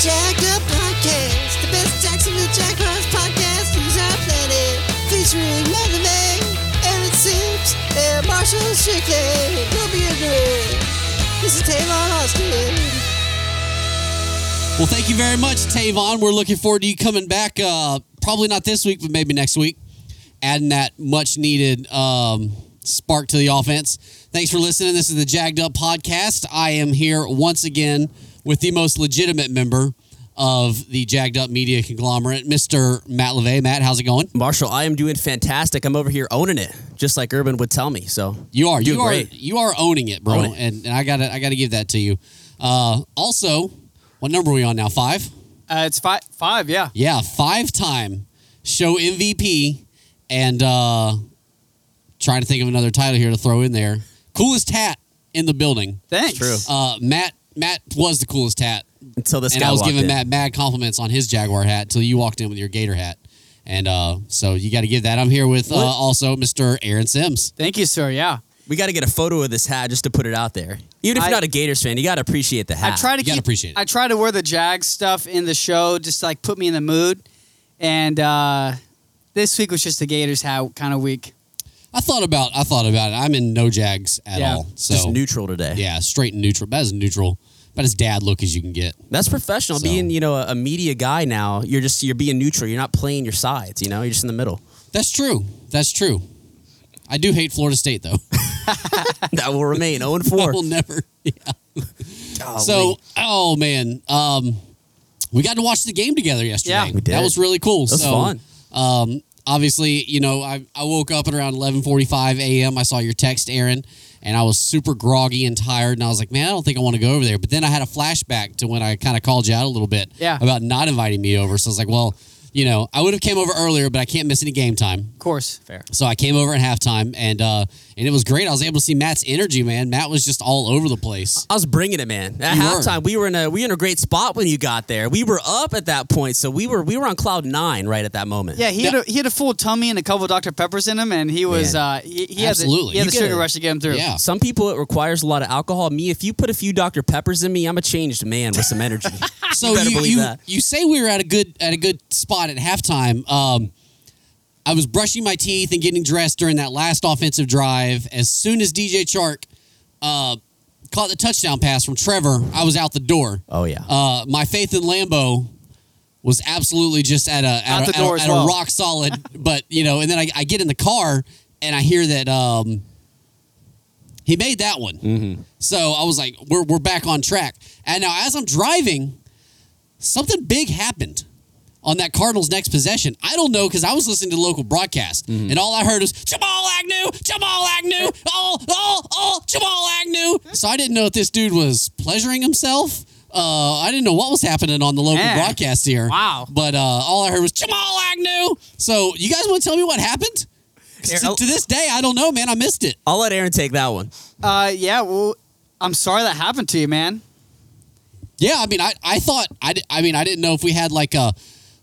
Jacked Up Podcast, the best Jacksonville Jaguars podcast on our planet. Featuring Matt LeVay, Aaron Sims, and Marshall Strickland. Don't be ignorant. This is Tavon Austin. Well, thank you very much, Tavon. We're looking forward to you coming back. Uh, probably not this week, but maybe next week, adding that much needed um, spark to the offense. Thanks for listening. This is the Jacked Up Podcast. I am here once again with the most legitimate member of the Jacked Up Media conglomerate, Mr. Matt LeVay. Matt, how's it going? Marshall, I am doing fantastic. I'm over here owning it, just like Urban would tell me. So You are. Doing You are. great. You are owning it, bro. Own it. And, and I gotta. I gotta give that to you. Uh, also, what number are we on now? Five. Uh, it's five, five, yeah. Yeah, five time show MVP and uh trying to think of another title here to throw in there. Coolest hat in the building. Thanks. True. Uh Matt Matt was the coolest hat. Until this and guy I was giving in. Matt mad compliments on his Jaguar hat until you walked in with your Gator hat. And uh so you got to give that. I'm here with uh, also Mr. Aaron Sims. Thank you, sir. Yeah. We got to get a photo of this hat just to put it out there. Even if I- you're not a Gators fan, you got to appreciate the hat. I try to You keep, appreciate it. I try to wear the Jag stuff in the show, just to, like put me in the mood. And uh, this week was just a Gators hat kind of week. I thought about I thought about it. I'm in no Jags at Yeah. all. So just neutral today. yeah, straight and neutral. About as neutral, about as dad look as you can get. That's professional. So- Being you know a, a media guy now, you're just you're being neutral. You're not playing your sides. You know, you're just in the middle. That's true. That's true. I do hate Florida State though. that will remain 0 and I 4. will never. Yeah. So, oh man, um, we got to watch the game together yesterday. Yeah, we did. That was really cool. That was so, fun. Um, obviously, you know, I, I woke up at around eleven forty five a.m. I saw your text, Aaron, and I was super groggy and tired. And I was like, man, I don't think I want to go over there. But then I had a flashback to when I kind of called you out a little bit Yeah. about not inviting me over. So I was like, well, you know, I would have came over earlier, but I can't miss any game time. Of course. Fair. So I came over at halftime, and uh, and it was great. I was able to see Matt's energy, man. Matt was just all over the place. I was bringing it, man. At You were. halftime, we were in a we were in a great spot when you got there. We were up at that point, so we were we were on cloud nine right at that moment. Yeah, he had a, he had a full tummy and a couple of Dr Peppers in him, and he was Man. uh, he, he had the, Absolutely. he had You the sugar it. rush to get him through. Yeah. Some people it requires a lot of alcohol. Me, if you put a few Dr Peppers in me, I'm a changed man with some energy. So better you believe you, that. you say we were at a good at a good spot at halftime. Um, I was brushing my teeth and getting dressed during that last offensive drive. As soon as DJ Chark uh, caught the touchdown pass from Trevor, I was out the door. oh yeah. Uh, my faith in Lambo was absolutely just at a at, a, the door at, a, as at a rock solid. but you know, and then I, I get in the car and I hear that um, he made that one. Mm-hmm. So I was like, we're we're back on track. And now as I'm driving, something big happened. On that Cardinals' next possession, I don't know because I was listening to the local broadcast, Mm-hmm. and all I heard was Jamal Agnew, Jamal Agnew, oh, oh, oh, Jamal Agnew. So I didn't know if this dude was pleasuring himself. Uh, I didn't know what was happening on the local Man. broadcast here. Wow. But uh, all I heard was Jamal Agnew. So you guys want to tell me what happened? Here, To, this day, I don't know, man. I missed it. I'll let Aaron take that one. Uh, yeah. Well, I'm sorry that happened to you, man. Yeah, I mean, I, I thought I, I mean I didn't know if we had like a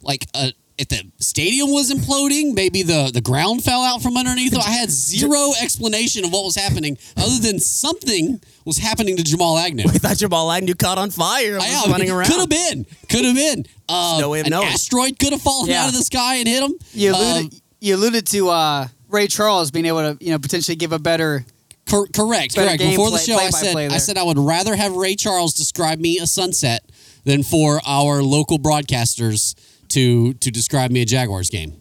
like a if the stadium was imploding, maybe the the ground fell out from underneath. it. I had zero explanation of what was happening other than something was happening to Jamal Agnew. I thought Jamal Agnew caught on fire. I was running around. Could have been. Could have been. Uh, no way of an knowing. asteroid could have fallen Yeah. out of the sky and hit him. You Um, you alluded to uh, Ray Charles being able to you know potentially give a better. Cor- correct, Better correct. Before the show, I said I said I would rather have Ray Charles describe me a sunset than for our local broadcasters to to describe me a Jaguars game.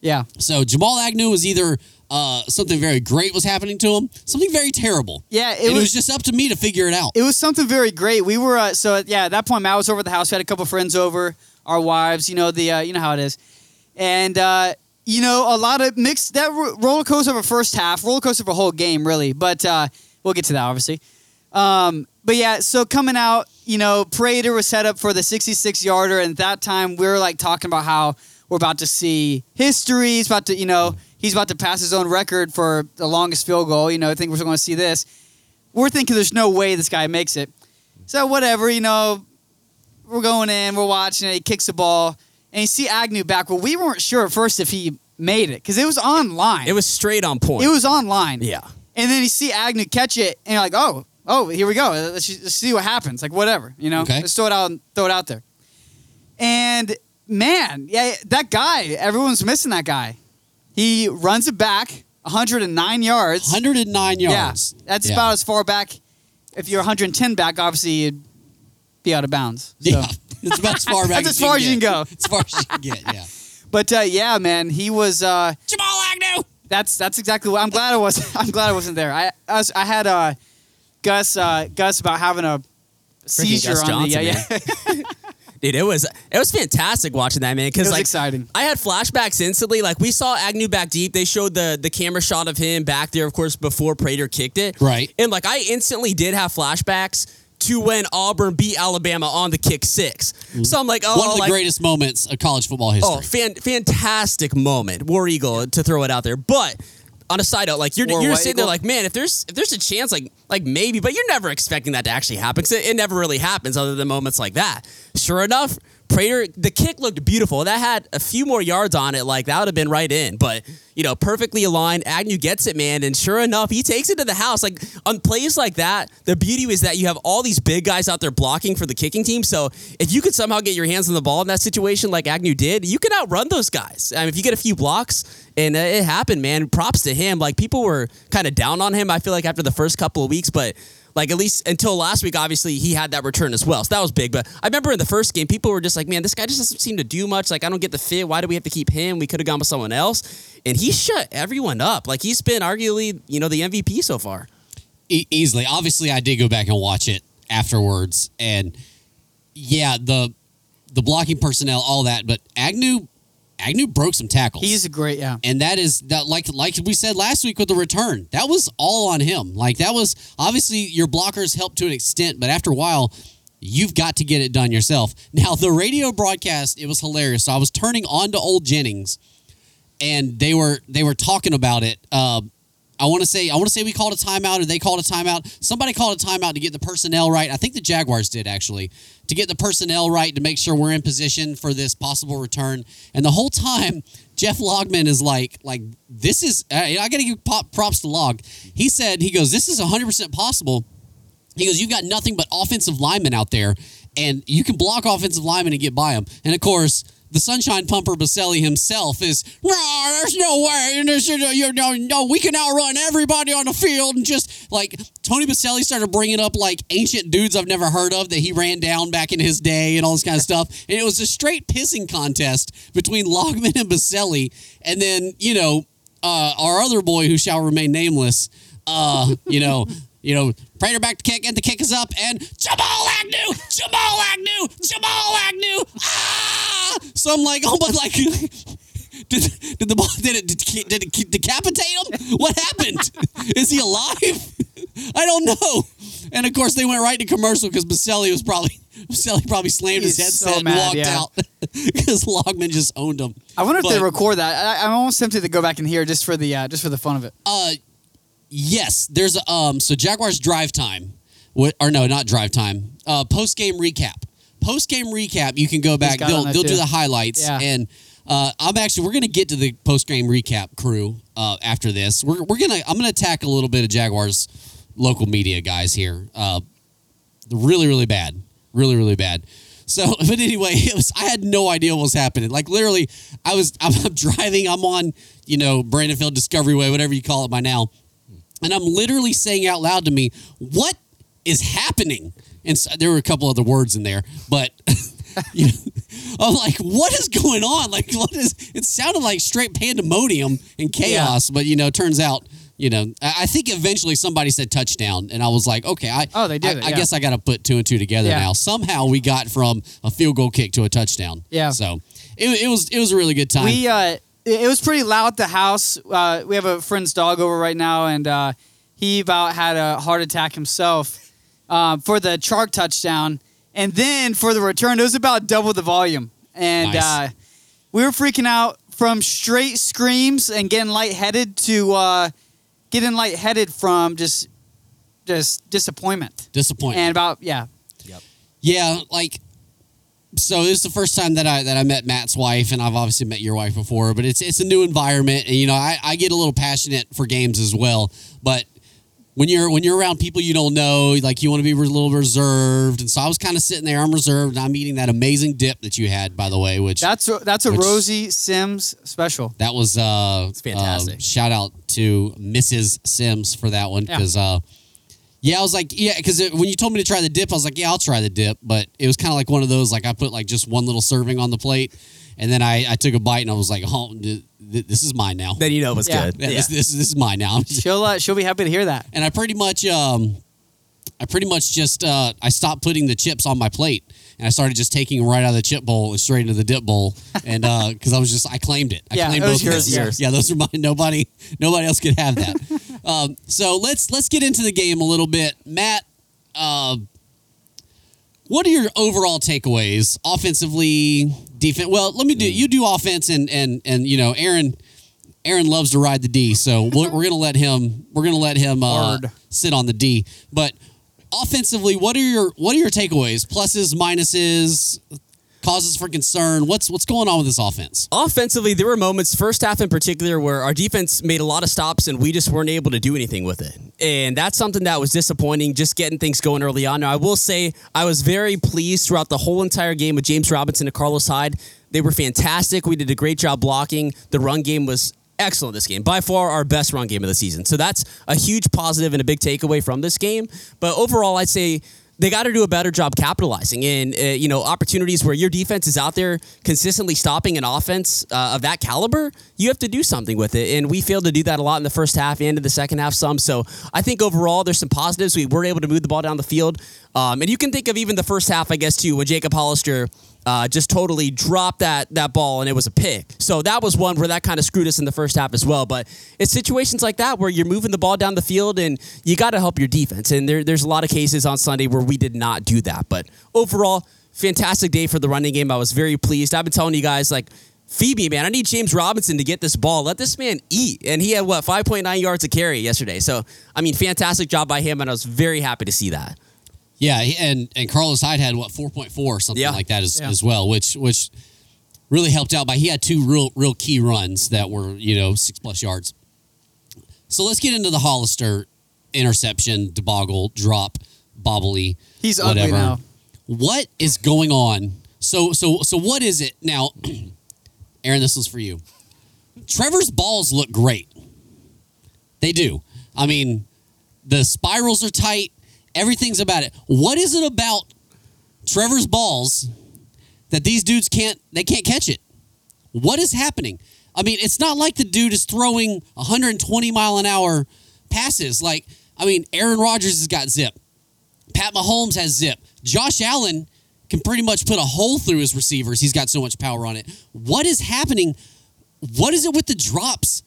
Yeah. So Jamal Agnew was either uh, something very great was happening to him, something very terrible. Yeah, it and it was- was just up to me to figure it out. It was something very great. We were uh, so yeah. At that point, Matt was over at the house. We had a couple friends over, our wives. You know the uh, you know how it is, and uh, you know a lot of mixed that ro- roller coaster of a first half, roller coaster of a whole game, really. But uh, we'll get to that obviously. Um, but yeah, so coming out, you know, Prater was set up for the 66 yarder, and at that time we were like talking about how we're about to see history. He's about to, you know, he's about to pass his own record for the longest field goal. You know, I think we're going to see this. We're thinking there's no way this guy makes it. So whatever, you know, we're going in, we're watching it. He kicks the ball, and you see Agnew back. Well, we weren't sure at first if he made it because it was online. It was straight on point. it was online. yeah. And then you see Agnew catch it, and you're like, oh, oh, here we go. Let's, let's see what happens. Like whatever, you know. Okay. Let's throw it out. Throw it out there. And man, yeah, that guy, everyone's missing that guy. He runs it back 109 yards. 109 yards. Yeah, that's Yeah. about as far back. If you're 110 back, obviously you'd be out of bounds. So. Yeah, it's about as far back That's as far as you can go. As far as you can get, yeah. But uh, yeah, man, he was. Uh, Jamal Agnew. that's that's exactly what I'm glad I was. I'm glad I wasn't there. I I, was, I had uh, Gus uh, Gus about having a seizure Gus on the yeah yeah. Dude, it was it was fantastic watching that man It because was like exciting. I had flashbacks instantly. Like we saw Agnew back deep. They showed the the camera shot of him back there, of course, before Prater kicked it. Right. And like I instantly did have flashbacks to when Auburn beat Alabama on the kick six. So I'm like, oh, Mm-hmm. One of the like, greatest moments of college football history. Oh, fan, fantastic moment, War Eagle to throw it out there. But on a side note, like you're you're sitting there like, man, if there's if there's a chance, like like maybe, but you're never expecting that to actually happen. 'cause it, it never really happens, other than moments like that. Sure enough, Prater, the kick looked beautiful. That had a few more yards on it, like that would have been right in. But you know, perfectly aligned. Agnew gets it, man, and sure enough, he takes it to the house. Like on plays like that, the beauty is that you have all these big guys out there blocking for the kicking team. So if you could somehow get your hands on the ball in that situation, like Agnew did, you can outrun those guys. I mean, if you get a few blocks, and uh, it happened, man. Props to him. Like people were kind of down on him. I feel like after the first couple of weeks, but. Like at least until last week, obviously he had that return as well, so that was big. But I remember in the first game, people were just like, "Man, this guy just doesn't seem to do much. Like I don't get the fit. Why do we have to keep him? We could have gone with someone else." And he shut everyone up. Like he's been arguably, you know, the MVP so far. E- easily. Obviously, I did go back and watch it afterwards, and yeah, the the blocking personnel, all that. But Agnew, Agnew broke some tackles. He's a great yeah. and that is that like like we said last week with the return that was all on him like that was obviously your blockers helped to an extent but after a while you've got to get it done yourself now the radio broadcast it was hilarious so i was turning on to old jennings and they were they were talking about it uh, I want to say I want to say we called a timeout or they called a timeout. Somebody called a timeout to get the personnel right. I think the Jaguars did actually to get the personnel right to make sure we're in position for this possible return. And the whole time, Jeff Lageman is like, like this is I, I got to give pop, props to Log. He said he goes, this is 100 percent possible. He goes, you've got nothing but offensive linemen out there, and you can block offensive linemen and get by them. And of course, the Sunshine Pumper Boselli himself is, there's no way. You know, no, we can outrun everybody on the field. And just like Tony Boselli started bringing up like ancient dudes I've never heard of that he ran down back in his day and all this kind of stuff. And it was a straight pissing contest between Lageman and Boselli. And then, you know, uh, our other boy who shall remain nameless, uh, you know, you know, Prater back to kick, and the kick is up, and Jamal Agnew, Jamal Agnew, Jamal Agnew, ah! So I'm like, oh my, like, did, did the ball, did it, did, did it decapitate him? What happened? Is he alive? I don't know. And of course, they went right to commercial because Boselli was probably, Boselli probably slammed his He's so headset and walked yeah. out because Lageman just owned him. I wonder if they record that. I, I'm almost tempted to go back and hear just for the uh, just for the fun of it. Uh, yes. There's a um. So Jaguars drive time, what or no, not drive time. Uh, post game recap. Post game recap. You can go back. got They'll on that they'll do too. the highlights Yeah. and. Uh, I'm actually we're gonna get to the post game recap crew uh, after this. We're, we're gonna I'm gonna attack a little bit of Jaguars local media guys here. Uh, really really bad, really really bad. So, but anyway, it was I had no idea what was happening. Like literally, I was I'm, I'm driving. I'm on you know Brandonfield Discovery Way, whatever you call it by now, and I'm literally saying out loud to me, "What is happening?" And so, there were a couple other words in there, but you know, I'm like, "What is going on?" Like, what is? It sounded like straight pandemonium and chaos, but you know, turns out. You know, I I think eventually somebody said touchdown, and I was like, okay, I Oh, they did I, it, I guess I got to put two and two together Yeah. now. Somehow we got from a field goal kick to a touchdown. Yeah. So it, it was it was a really good time. We uh, it it was pretty loud at the house. Uh, we have a friend's dog over right now, and uh, he about had a heart attack himself uh, for the Chark touchdown, and then for the return, it was about double the volume, and Nice. uh, we were freaking out from straight screams and getting lightheaded to uh, getting lightheaded from just just disappointment Disappointment. and about yeah Yeah, like so this is the first time that I that I met Matt's wife, and I've obviously met your wife before, but it's it's a new environment, and you know I, I get a little passionate for games as well. But when you're when you're around people you don't know, like you want to be a little reserved, and so I was kind of sitting there. I'm reserved. And I'm eating that amazing dip that you had, by the way, which That's a, that's a Which- Rosie Sims special. that was uh, It's fantastic. uh, shout out to Mrs. Sims for that one Yeah. because uh, yeah, I was like yeah, because when you told me to try the dip, I was like yeah, I'll try the dip, but it was kind of like one of those like I put like just one little serving on the plate, and then I I took a bite and I was like oh th- th- this is mine now. Then you know it was Yeah. good. Yeah, This, this this is mine now. She'll uh, she'll be happy to hear that. and I pretty much um I pretty much just uh I stopped putting the chips on my plate and I started just taking them right out of the chip bowl and straight into the dip bowl and uh because I was just I claimed it. I Yeah, claimed it was both of yours, those. yours. Yeah, those are mine. Nobody nobody else could have that. um so let's let's get into the game a little bit. Matt, uh what are your overall takeaways offensively, defense? Well, let me do you do offense and and and you know, Aaron Aaron loves to ride the D, so we're, we're gonna let him. We're gonna let him uh, sit on the D. But offensively, what are your what are your takeaways? Pluses, minuses, causes for concern. What's what's going on with this offense? Offensively, there were moments, first half in particular, where our defense made a lot of stops and we just weren't able to do anything with it. And that's something that was disappointing, just getting things going early on. Now, I will say I was very pleased throughout the whole entire game with James Robinson and Carlos Hyde. They were fantastic. We did a great job blocking. The run game was excellent this game. By far our best run game of the season. So that's a huge positive and a big takeaway from this game. But overall, I'd say they got to do a better job capitalizing in uh, you know opportunities where your defense is out there consistently stopping an offense uh, of that caliber. You have to do something with it, and we failed to do that a lot in the first half and in the second half some. So I think overall there's some positives. We were able to move the ball down the field, um, and you can think of even the first half, I guess, too, when Jacob Hollister. Uh, just totally dropped that that ball and it was a pick. So that was one where that kind of screwed us in the first half as well. But it's situations like that where you're moving the ball down the field and you got to help your defense. And there, there's a lot of cases on Sunday where we did not do that. But overall, fantastic day for the running game. I was very pleased. I've been telling you guys like. Phoebe, man, I need James Robinson to get this ball. Let this man eat. And he had what, 5.9 yards a carry yesterday. So, I mean, fantastic job by him. And I was very happy to see that. Yeah, and and Carlos Hyde had what four point four or something Yeah. like that as, Yeah. as well, which which really helped out. By he had two real real key runs that were you know six plus yards. So let's get into the Hollister interception, debacle, drop, bobbly. He's ugly whatever. now. What is going on? So so so what is it now? Aaron, this was for you. Trevor's balls look great. They do. I mean, the spirals are tight. Everything's about it. What is it about Trevor's balls that these dudes can't they can't catch it? What is happening? I mean, it's not like the dude is throwing 120 mile an hour passes. Like, I mean, Aaron Rodgers has got zip. Pat Mahomes has zip. Josh Allen can pretty much put a hole through his receivers. He's got so much power on it. What is happening? What is it with the drops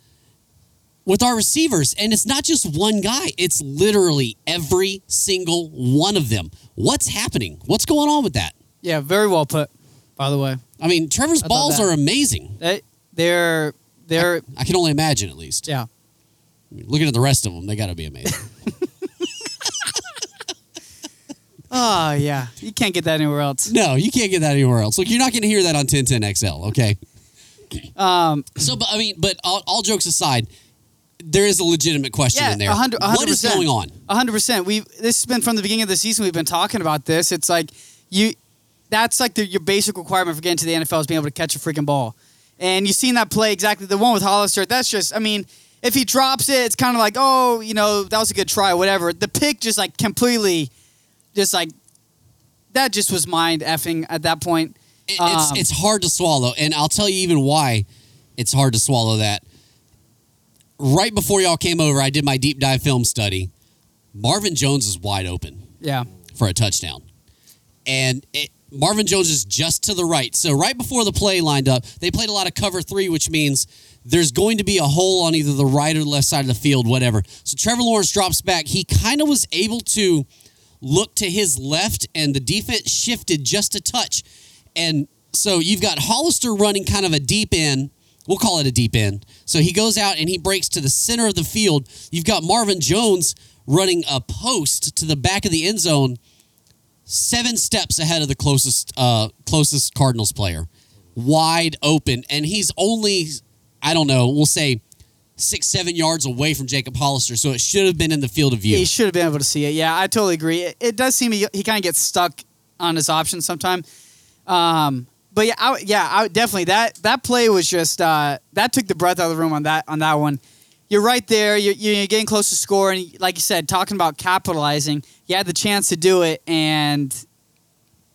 with our receivers? And it's not just one guy, it's literally every single one of them. What's happening? What's going on with that? Yeah, very well put. By the way, I mean, Trevor's thought balls are amazing. they they're they're I can only imagine, at least. yeah. I mean, looking at the rest of them, they got to be amazing. Oh yeah, you can't get that anywhere else. no, you can't get that anywhere else. Look, you're not going to hear that on 1010 XL, okay? Um, So, but I mean, but all, all jokes aside, there is a legitimate question Yeah, in there. a hundred- a What is going on? A hundred percent. We this has been from the beginning of the season. We've been talking about this. It's like you, that's like the, your basic requirement for getting to the NFL is being able to catch a freaking ball. And you've seen that play exactly. The one with Hollister. That's just. I mean, if he drops it, it's kind of like, oh, you know, that was a good try, whatever. The pick just like completely, just like that just was mind effing at that point. It- Um, it's it's hard to swallow, and I'll tell you even why it's hard to swallow that. Right before y'all came over, I did my deep dive film study. Marvin Jones is wide open Yeah. for a touchdown, and it, Marvin Jones is just to the right. So right before the play lined up, they played a lot of cover three, which means there's going to be a hole on either the right or the left side of the field, whatever. So Trevor Lawrence drops back. He kind of was able to look to his left, and the defense shifted just a touch. And so you've got Hollister running kind of a deep end. We'll call it a deep end. So he goes out and he breaks to the center of the field. You've got Marvin Jones running a post to the back of the end zone, seven steps ahead of the closest uh, closest Cardinals player, wide open, and he's only I don't know. We'll say six, seven yards away from Jacob Hollister, so it should have been in the field of view. He should have been able to see it. Yeah, I totally agree. It, it does seem he, he kind of gets stuck on his options sometime. Um, but yeah, I, yeah, I, definitely that that play was just uh, that took the breath out of the room on that on that one. You're right there. You're, you're getting close to score, and like you said, talking about capitalizing, you had the chance to do it, and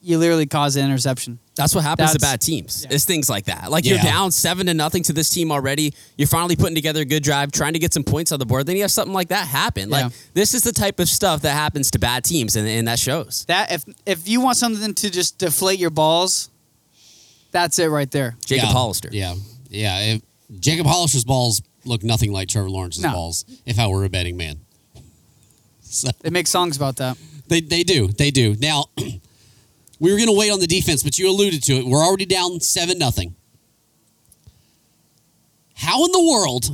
you literally caused an interception. That's what happens to bad teams. yeah. It's things like that. Like you're down seven to nothing to this team already. You're finally putting together a good drive, trying to get some points on the board. Then you have something like that happen. Yeah. Like this is the type of stuff that happens to bad teams, and, and that shows. That if if you want something to just deflate your balls, that's it right there. Jacob yeah. Hollister. Yeah, yeah. If Jacob Hollister's balls look nothing like Trevor Lawrence's No. balls. If I were a betting man, so They make songs about that. they they do they do. Now we were going to wait on the defense, but you alluded to it. We're already down seven nothing. How in the world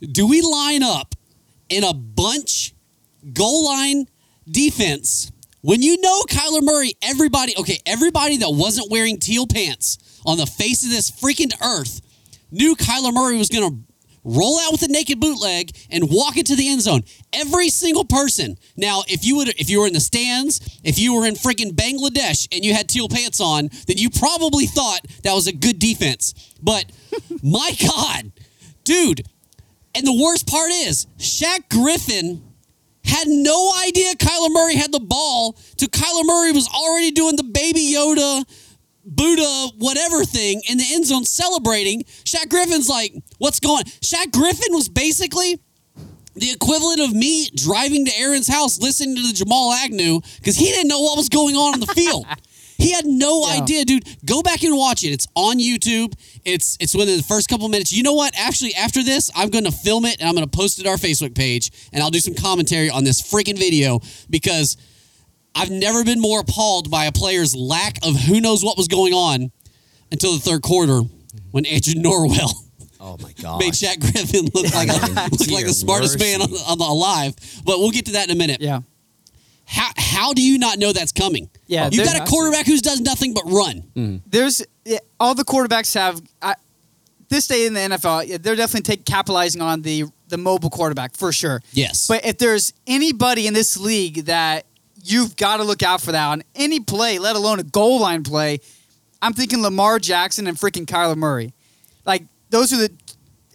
do we line up in a bunch goal line defense when you know Kyler Murray, everybody, okay, everybody that wasn't wearing teal pants on the face of this freaking earth knew Kyler Murray was going to roll out with a naked bootleg and walk into the end zone. Every single person. Now, if you would if you were in the stands, if you were in freaking Bangladesh and you had teal pants on, then you probably thought that was a good defense. But my god, dude, and the worst part is, Shaq Griffin had no idea Kyler Murray had the ball to Kyler Murray was already doing the baby Yoda Buddha whatever thing in the end zone celebrating. Shaq Griffin's like, what's going Shaq Griffin was basically the equivalent of me driving to Aaron's house listening to the Jamal Agnew because he didn't know what was going on on the field. He had no Yeah. idea, dude. Go back and watch it. It's on YouTube. It's it's within the first couple minutes. You know what? Actually, after this, I'm going to film it and I'm going to post it to our Facebook page and I'll do some commentary on this freaking video because I've never been more appalled by a player's lack of who knows what was going on until the third quarter when Andrew Norwell Oh my god. made Shaq Griffin look like a, look like the smartest man on, on the alive. But we'll get to that in a minute. Yeah. How how do you not know that's coming? Yeah, you got a quarterback who does nothing but run. There's all the quarterbacks have I, this day in the NFL. They're definitely take capitalizing on the the mobile quarterback for sure. Yes. But if there's anybody in this league that you've got to look out for that on any play, let alone a goal line play, I'm thinking Lamar Jackson and freaking Kyler Murray. Like those are the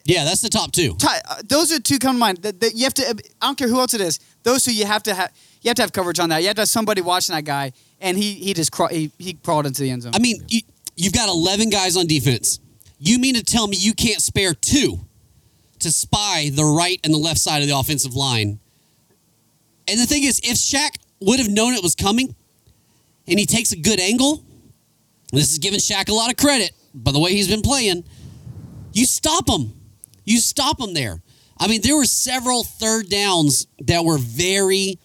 yeah, that's the top two. ti- uh, those are two come to mind. That, that you have to. I don't care who else it is. Those two you have to have. You have to have coverage on that. You have to have somebody watching that guy, and he he just he, he crawled into the end zone. I mean, you, you've got 11 guys on defense. You mean to tell me you can't spare two to spy the right and the left side of the offensive line? And the thing is, if Shaq would have known it was coming and he takes a good angle, this is giving Shaq a lot of credit by the way he's been playing, you stop him. You stop him there. I mean, there were several third downs that were very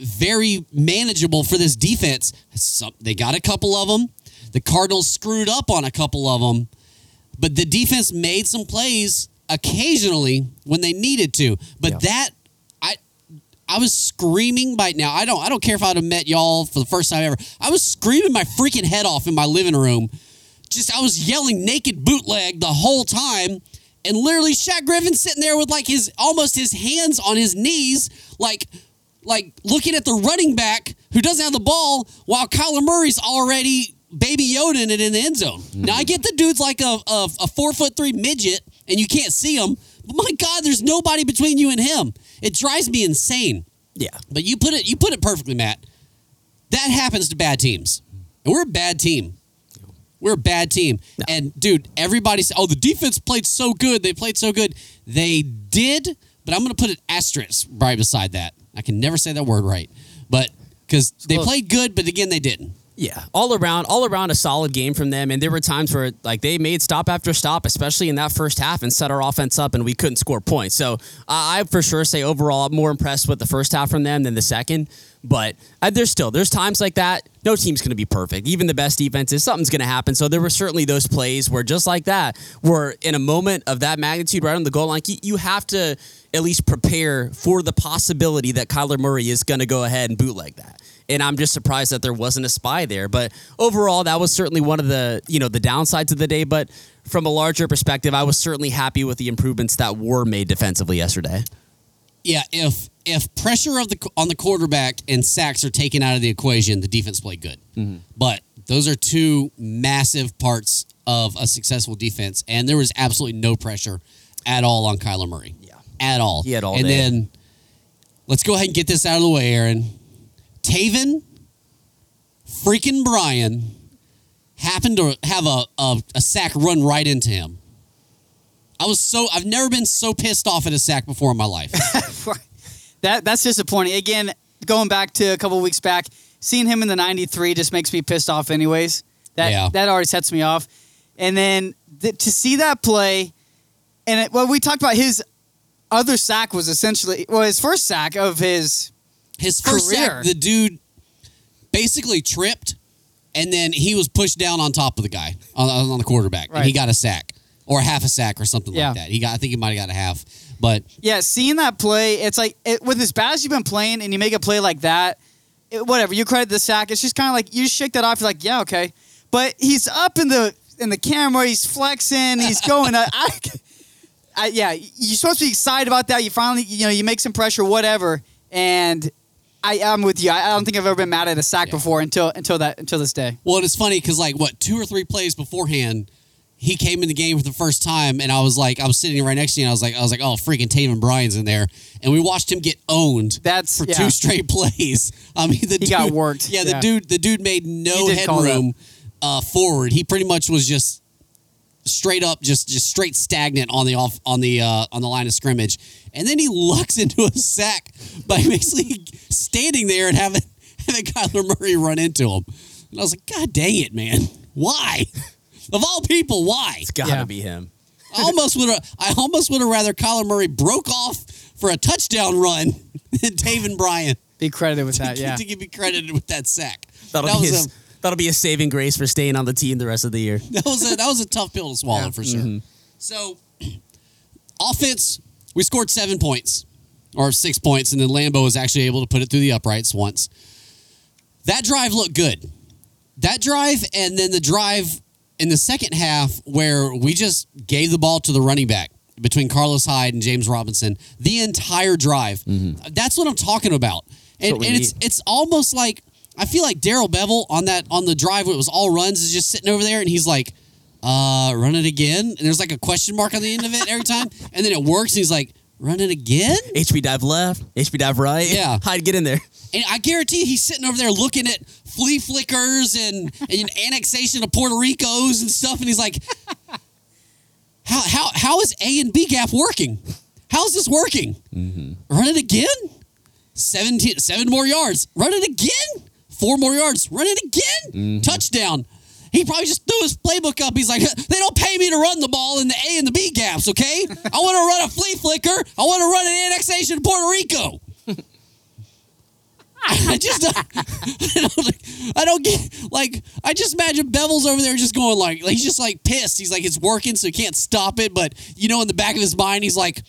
very manageable for this defense. Some, they got a couple of them. The Cardinals screwed up on a couple of them, but the defense made some plays occasionally when they needed to. But Yeah. that I I was screaming by now. I don't I don't care if I'd have met y'all for the first time ever. I was screaming my freaking head off in my living room. Just I was yelling naked bootleg the whole time. And literally Shaq Griffin sitting there with like his almost his hands on his knees, like like looking at the running back who doesn't have the ball while Kyler Murray's already baby Yoda in it in the end zone. Now I get the dude's like a, a, a four foot three midget and you can't see him, but my God, there's nobody between you and him. It drives me insane. Yeah. But you put it you put it perfectly, Matt. That happens to bad teams. And we're a bad team. We're a bad team. And dude, everybody said, "Oh, the defense played so good. They played so good." They did, but I'm going to put an asterisk right beside that. I can never say that word right. But cuz they close. played good, but again they didn't. Yeah, all around, all around a solid game from them, and there were times where like they made stop after stop, especially in that first half, and set our offense up, and we couldn't score points. So uh, I for sure say overall, I'm more impressed with the first half from them than the second. But uh, there's still there's times like that. No team's going to be perfect. Even the best defenses, something's going to happen. So there were certainly those plays where just like that, where in a moment of that magnitude, right on the goal line, you, you have to at least prepare for the possibility that Kyler Murray is going to go ahead and bootleg that. and I'm just surprised that there wasn't a spy there. But overall, that was certainly one of the you know the downsides of the day. But from a larger perspective, I was certainly happy with the improvements that were made defensively yesterday. Yeah, if if pressure of the on the quarterback and sacks are taken out of the equation, the defense played good. Mm-hmm. But those are two massive parts of a successful defense, and there was absolutely no pressure at all on Kyler Murray. At all. He had all and day. then let's go ahead and get this out of the way, Aaron. Taven, freaking Bryan, happened to have a, a a sack run right into him. I was so I've never been so pissed off at a sack before in my life. that that's disappointing. Again, going back to a couple weeks back, seeing him in the '93 just makes me pissed off. Anyways, that Yeah. that already sets me off. And then th- to see that play, and it, well, we talked about his other sack was essentially well his first sack of his His first Career. sack, the dude basically tripped, and then he was pushed down on top of the guy on, on the quarterback, and he got a sack or half a sack or something Yeah. like that. He got, I think he might have got a half, but yeah. Seeing that play, it's like it, with as bad as you've been playing, and you make a play like that, it, whatever you credit the sack. It's just kind of like you shake that off. You're like, yeah, okay. But he's up in the in the camera. He's flexing. He's going. I, I, I, yeah, you're supposed to be excited about that. You finally, you know, you make some pressure, whatever. And I, I'm with you. I, I don't think I've ever been mad at a sack Yeah. before until until that until this day. Well, it's funny because like what two or three plays beforehand, he came in the game for the first time, and I was like, I was sitting right next to you, and I was like, I was like, oh, freaking Taven Bryan's in there, and we watched him get owned. That's- for yeah. two straight plays. I mean, the He dude, got worked, Yeah, the yeah. dude, the dude made no He did call that. headroom uh, forward. He pretty much was just straight up, just just straight stagnant on the off on the uh, on the line of scrimmage, and then he lucks into a sack by basically standing there and having having Kyler Murray run into him. And I was like, God dang it, man! Why? Of all people, why? It's got to Yeah. be him. I almost would have. I almost would have rather Kyler Murray broke off for a touchdown run than Taven Bryan Be credited with that. Yeah. to give me credited with that sack. That'll that be was his, a that'll be a saving grace for staying on the team the rest of the year. that was a that was a tough pill to swallow for sure. Mm-hmm. So, offense, we scored seven points or six points, and then Lambo was actually able to put it through the uprights once. That drive looked good. That drive, and then the drive in the second half where we just gave the ball to the running back between Carlos Hyde and James Robinson the entire drive. Mm-hmm. That's what I'm talking about. And, and it's it's almost like I feel like Darrell Bevell on that on the drive where it was all runs is just sitting over there and he's like, uh, run it again. And there's like a question mark on the end of it every time. And then it works and he's like, run it again? HB dive left, HB dive right. Yeah. Hyde, get in there. And I guarantee he's sitting over there looking at flea flickers and, and annexation of Puerto Ricos and stuff. And he's like, how, how, how is A and B gap working? How is this working? Run it again? 17, seven more yards. Run it again? Four more yards. Run it again? Mm-hmm. Touchdown. He probably just threw his playbook up. He's like, they don't pay me to run the ball in the A and the B gaps, okay? I want to run a flea flicker. I want to run an annexation of Puerto Rico. I just I don't, I don't get like I just imagine Bevell's over there just going like, like he's just like pissed. He's like it's working so he can't stop it, but you know in the back of his mind he's like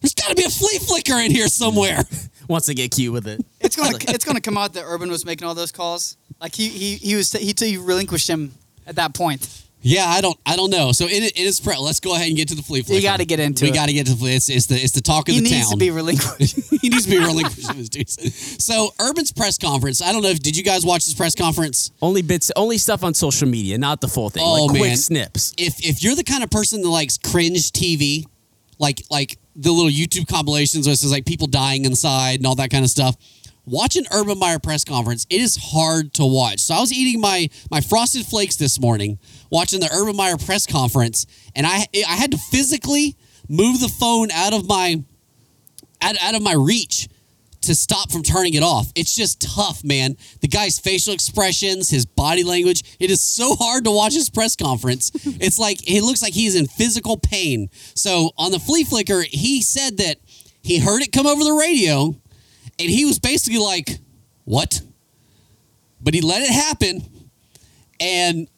there's got to be a flea flicker in here somewhere. Wants to get cute with it. It's gonna it's gonna come out that Urban was making all those calls. Like he he he was he, he relinquished him at that point. yeah, I don't I don't know. So in, in his pre, let's go ahead and get to the flea flicker. gotta get into we it. got to get to the flea. It's, it's the it's the talk of He the needs town. to be relinquished. he needs to be relinquished. his duties. So Urban's press conference. I don't know if did you guys watch his press conference? Only bits, only stuff on social media, not the full thing. Oh, like quick snips. if if you're the kind of person that likes cringe TV, like like the little YouTube compilations where it says like people dying inside and all that kind of stuff, watch an Urban Meyer press conference. It is hard to watch. So I was eating my my frosted flakes this morning, watching the Urban Meyer press conference, and I I had to physically move the phone out of my out, out of my reach to stop from turning it off. It's just tough, man. The guy's facial expressions, his body language, it is so hard to watch his press conference. it's like it looks like he's in physical pain. So on the flea flicker, he said that he heard it come over the radio and he was basically like, "What?" But he let it happen and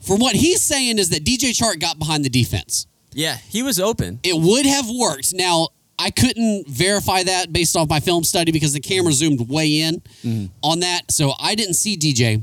from what he's saying is that DJ Chark got behind the defense Yeah, he was open. it would have worked. Now, I couldn't verify that based off my film study because the camera zoomed way in mm-hmm. on that. So I didn't see DJ.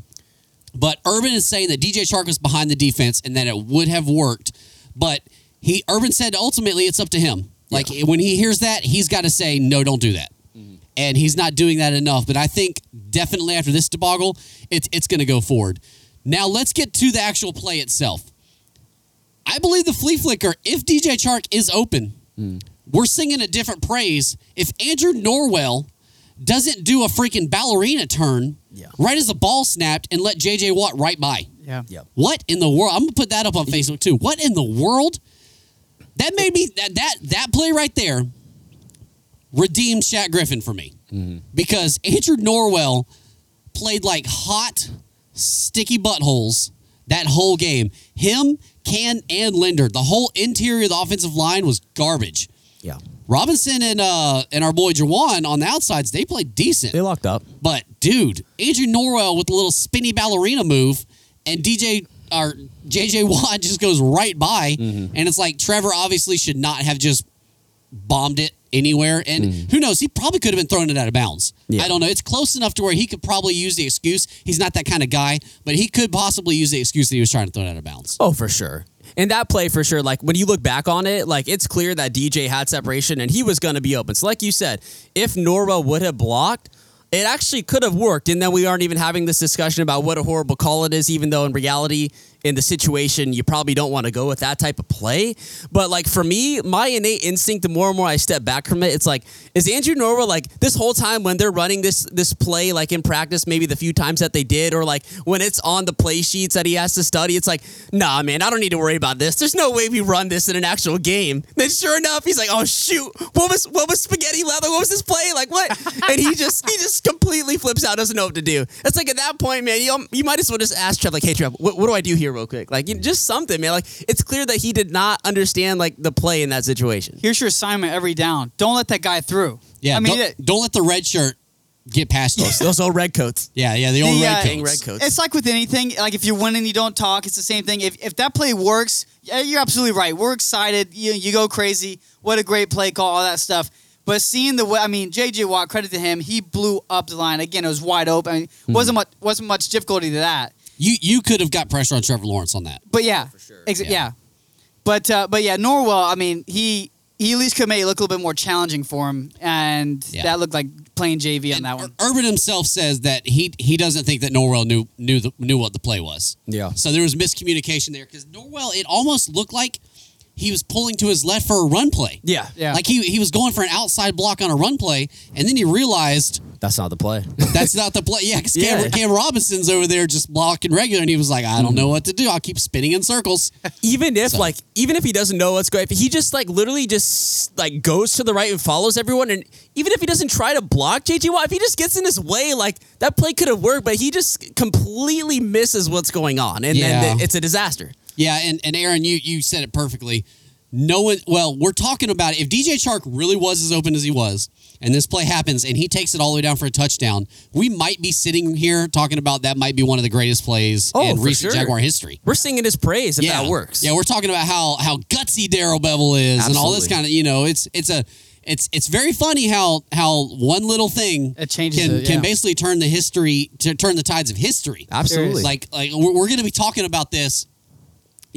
But Urban is saying that DJ Chark was behind the defense and that it would have worked. But he Urban said ultimately it's up to him. Like when he hears that, he's got to say, no, don't do that. Mm-hmm. And he's not doing that enough. But I think definitely after this debacle, it's it's gonna go forward. Now let's get to the actual play itself. I believe the flea flicker, if DJ Chark is open, mm. We're singing a different praise. If Andrew Norwell doesn't do a freaking ballerina turn Yeah. right as the ball snapped and let JJ Watt right by. Yeah. Yep. What in the world? I'm gonna put that up on Facebook too. What in the world? That made me that that that play right there redeemed Shaq Griffin for me mm-hmm. because Andrew Norwell played like hot sticky buttholes that whole game. Him, Cann, and Linder. The whole interior of the offensive line was garbage. Yeah. Robinson and uh and our boy Jawaan on the outsides, they played decent. They locked up. But dude, Adrian Norwell with the little spinny ballerina move, and DJ or JJ Watt just goes right by, and it's like Trevor obviously should not have just bombed it anywhere. And hmm. who knows? He probably could have been throwing it out of bounds. Yeah. I don't know. It's close enough to where he could probably use the excuse. He's not that kind of guy, but he could possibly use the excuse that he was trying to throw it out of bounds. Oh, for sure. And that play for sure, like when you look back on it, like it's clear that DJ had separation and he was going to be open. So, like you said, if Norwell would have blocked, it actually could have worked. And then we aren't even having this discussion about what a horrible call it is, even though in reality, in the situation, you probably don't want to go with that type of play. But like for me, my innate instinct, the more and more I step back from it, it's like, is Andrew Norwell like this whole time when they're running this this play, like in practice, maybe the few times that they did, or like when it's on the play sheets that he has to study, it's like, nah, man, I don't need to worry about this. There's no way we run this in an actual game. Then sure enough, he's like, oh shoot, what was what was spaghetti leather? What was this play? Like what? And he just he just completely flips out, doesn't know what to do. It's like at that point, man, you you might as well just ask Trev, like, hey Trev, what, what do I do here, real quick? Like you know, just something, man. Like it's clear that he did not understand like the play in that situation. Here's your assignment every down. Don't let that guy through. Yeah, I mean, don't, it- don't let the red shirt get past you. Those old red coats. yeah, yeah, the old The, red uh, coats. Dang red coats. It's like with anything. Like if you're winning, you don't talk. It's the same thing. If, if that play works, yeah, you're absolutely right. We're excited. You you go crazy. What a great play call, all that stuff. But seeing the way, I mean, J.J. Watt, credit to him, he blew up the line again. It was wide open. I mean, Hmm. wasn't much wasn't much difficulty to that. You you could have got pressure on Trevor Lawrence on that. But yeah, For sure. ex- Yeah. yeah. But uh, but yeah, Norwell. I mean, he he at least could make it look a little bit more challenging for him, and Yeah. that looked like playing JV on And that one. Ur- Urban himself says that he he doesn't think that Norwell knew knew the, knew what the play was. Yeah. So there was miscommunication there because Norwell it almost looked like he was pulling to his left for a run play. Yeah. Yeah. Like he he was going for an outside block on a run play, and then he realized That's not the play. that's not the play. Yeah, because Cam, Yeah. Cam Robinson's over there just blocking regular, and he was like, I don't mm-hmm. know what to do. I'll keep spinning in circles. even if So- like even if he doesn't know what's going if he just like literally just like goes to the right and follows everyone and even if he doesn't try to block JJ Watt if he just gets in his way like that play could have worked but he just completely misses what's going on and Yeah. then it's a disaster Yeah, and, and Aaron, you you said it perfectly. No one, well, we're talking about it. if DJ Chark really was as open as he was, and this play happens, and he takes it all the way down for a touchdown, we might be sitting here talking about that might be one of the greatest plays Oh, in recent sure. Jaguar history. we're singing his praise if yeah, that works Yeah, we're talking about how how gutsy Darrell Bevell is, and all this kind of you know, it's it's a. It's, it's very funny how how one little thing It changes can it, can basically turn the history to turn the tides of history. absolutely Like like we're, we're going to be talking about this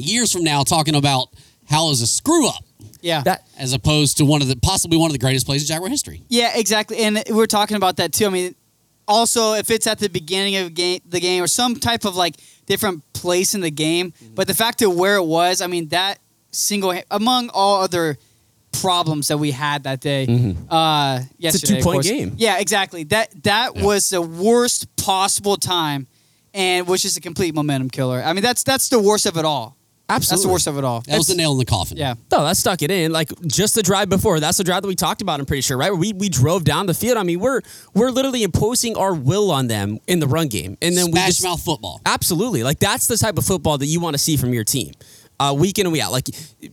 years from now, talking about how it was a screw up Yeah. that as opposed to one of the possibly one of the greatest plays in Jaguar history. Yeah, exactly. And we're talking about that too. I mean, also if it's at the beginning of game, the game or some type of like different place in the game, Mm-hmm. but the fact of where it was, I mean, that single among all other problems that we had that day. Uh, yesterday, of two-point game. Yeah, exactly. That that Yeah. was the worst possible time, and which is a complete momentum killer. I mean, that's that's the worst of it all. That's the worst of it all. That was the nail in the coffin. yeah. No, that stuck it in. Like just the drive before. That's the drive that we talked about. I'm pretty sure, right? We we drove down the field. I mean, we're we're literally imposing our will on them in the run game, and then we just mouth football. absolutely like that's the type of football that you want to see from your team. Uh, week in and week out, like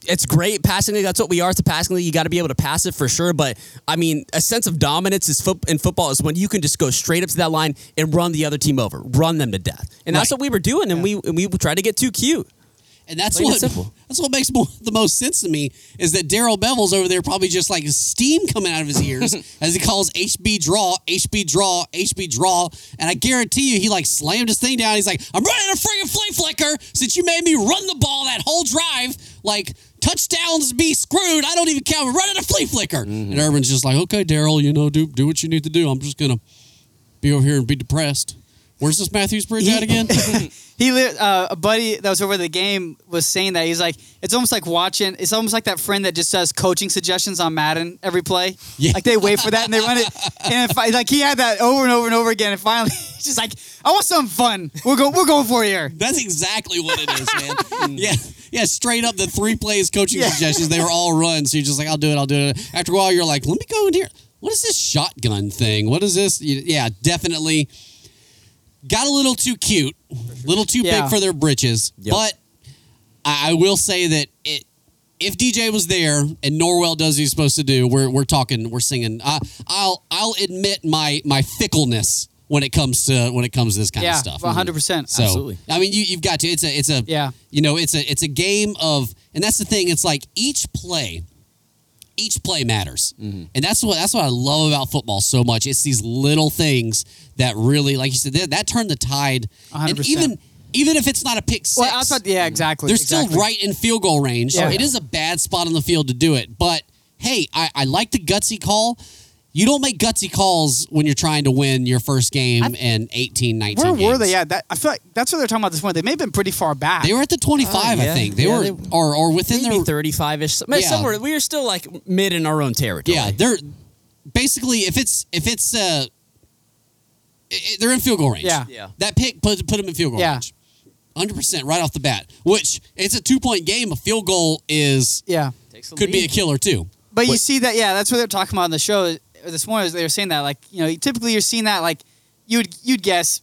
it's great passing league. That's what we are. It's a passing league. You got to be able to pass it for sure. But I mean, a sense of dominance is foot in football is when you can just go straight up to that line and run the other team over, run them to death, and that's what we were doing. And we and we tried to get too cute. And that's Plain what that's what makes more, the most sense to me is that Darrell Bevell's over there probably just like steam coming out of his ears as he calls HB draw, HB draw, HB draw, and I guarantee you he like slammed his thing down. He's like, "I'm running a friggin' flea flicker since you made me run the ball that whole drive. Like touchdowns be screwed. I don't even count. We're running a flea flicker." Mm-hmm. And Urban's just like, "Okay, Darrell, you know, do do what you need to do. I'm just gonna be over here and be depressed." Where's this Mathews Bridge at again? He uh, a buddy that was over the game was saying that he's like it's almost like watching. It's almost like that friend that just does coaching suggestions on Madden every play. Yeah. Like they wait for that and they run it. And if I, like he had that over and over and over again, and finally he's just like, I want something fun. We're going. We're going for it here. That's exactly what it is, man. yeah, yeah, straight up the three plays coaching Yeah. suggestions. They were all run, so you're just like, I'll do it, I'll do it. After a while, you're like, let me go in here. What is this shotgun thing? What is this? Yeah, definitely got a little too cute, little too Yeah. big for their britches. Yep. But I, I will say that it. If DJ was there and Norwell does what he's supposed to do, we're, we're talking, we're singing. I, I'll I'll admit my my fickleness when it comes to when it comes to this kind Yeah, of stuff. 100. percent Absolutely. I mean, you you've got to. It's a it's a Yeah. You know, it's a it's a game of, and that's the thing. It's like each play, each play matters, mm-hmm. and that's what that's what I love about football so much. It's these little things that really, like you said, that, that turned the tide. And 100%. even even if it's not a pick six, Well, outside, yeah, exactly. they're exactly. still right in field goal range. Yeah. It is a bad spot on the field to do it, but hey, I, I like the gutsy call. You don't make gutsy calls when you're trying to win your first game I- in 18, 19 Where were they? Yeah, that, I feel like that's what they're talking about this morning. They may have been pretty far back. They were at the 25, I yeah. think. They Yeah, were, they- or, or within Maybe their 35 ish. Yeah. Somewhere we are still like mid in our own territory. Yeah, they're basically if it's if it's uh, i- i- they're in field goal range. Yeah. Yeah. that pick put put them in field goal Yeah. range, hundred percent right off the bat. Which it's a two point game. A field goal is yeah. Takes the could be a killer too. But you see that, yeah, that's what they're talking about on the show this morning. They were saying that, like, you know, typically you're seeing that, like, you'd you'd guess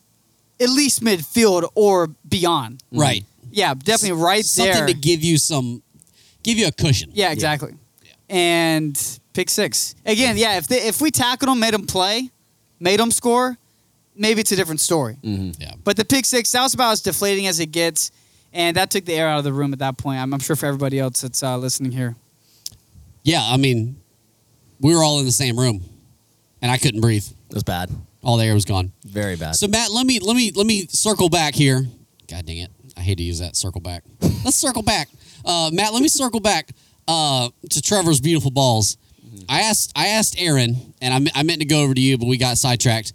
at least midfield or beyond. Right, Yeah, definitely right there. something there. to give you some, give you a cushion. yeah, exactly. And pick six again. Yeah, if they, if we tackled them, made them play, made them score, maybe it's a different story. yeah. But the pick six, that was about as deflating as it gets, and that took the air out of the room at that point. I'm, I'm sure for everybody else that's uh, listening here. Yeah, I mean, we were all in the same room, and I couldn't breathe. It was bad. All the air was gone. Very bad. So Matt, let me let me let me circle back here. God dang it, I hate to use that circle back. Let's circle back, uh, Matt. Let me circle back uh, to Trevor's beautiful balls. I asked I asked Aaron, and I, I meant to go over to you, but we got sidetracked.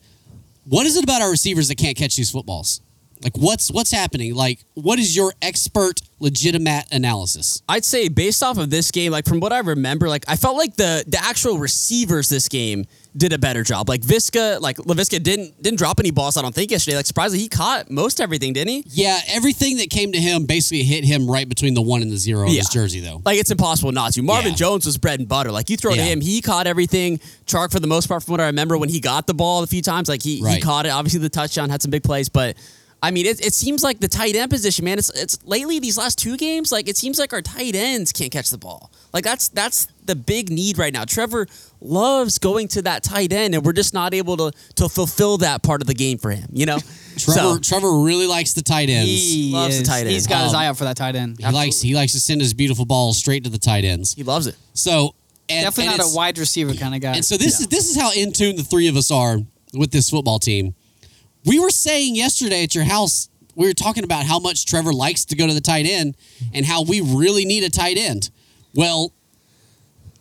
What is it about our receivers that can't catch these footballs? Like what's what's happening? Like what is your expert, legitimate analysis? I'd say based off of this game, like from what I remember, like I felt like the the actual receivers this game did a better job. Like Viska, like Laviska didn't didn't drop any balls. I don't think yesterday. Like surprisingly, he caught most everything, didn't he? Yeah, everything that came to him basically hit him right between the one and the zero of Yeah. his jersey, though. Like it's impossible not to. Marvin Yeah. Jones was bread and butter. Like you throw to him, he caught everything. Chark for the most part, from what I remember, when he got the ball a few times, like he, he caught it. Obviously, the touchdown had some big plays, but. I mean, it, it seems like the tight end position, man. It's it's lately these last two games, like it seems like our tight ends can't catch the ball. Like that's that's the big need right now. Trevor loves going to that tight end, and we're just not able to to fulfill that part of the game for him. You know, Trevor So- Trevor really likes the tight ends. He loves the tight end. He's got his Um, eye out for that tight end. He likes he likes to send his beautiful balls straight to the tight ends. he loves it. So and, Definitely and not a wide receiver kind of guy. And so this is this is how in tune the three of us are with this football team. We were saying yesterday at your house, we were talking about how much Trevor likes to go to the tight end and how we really need a tight end. Well,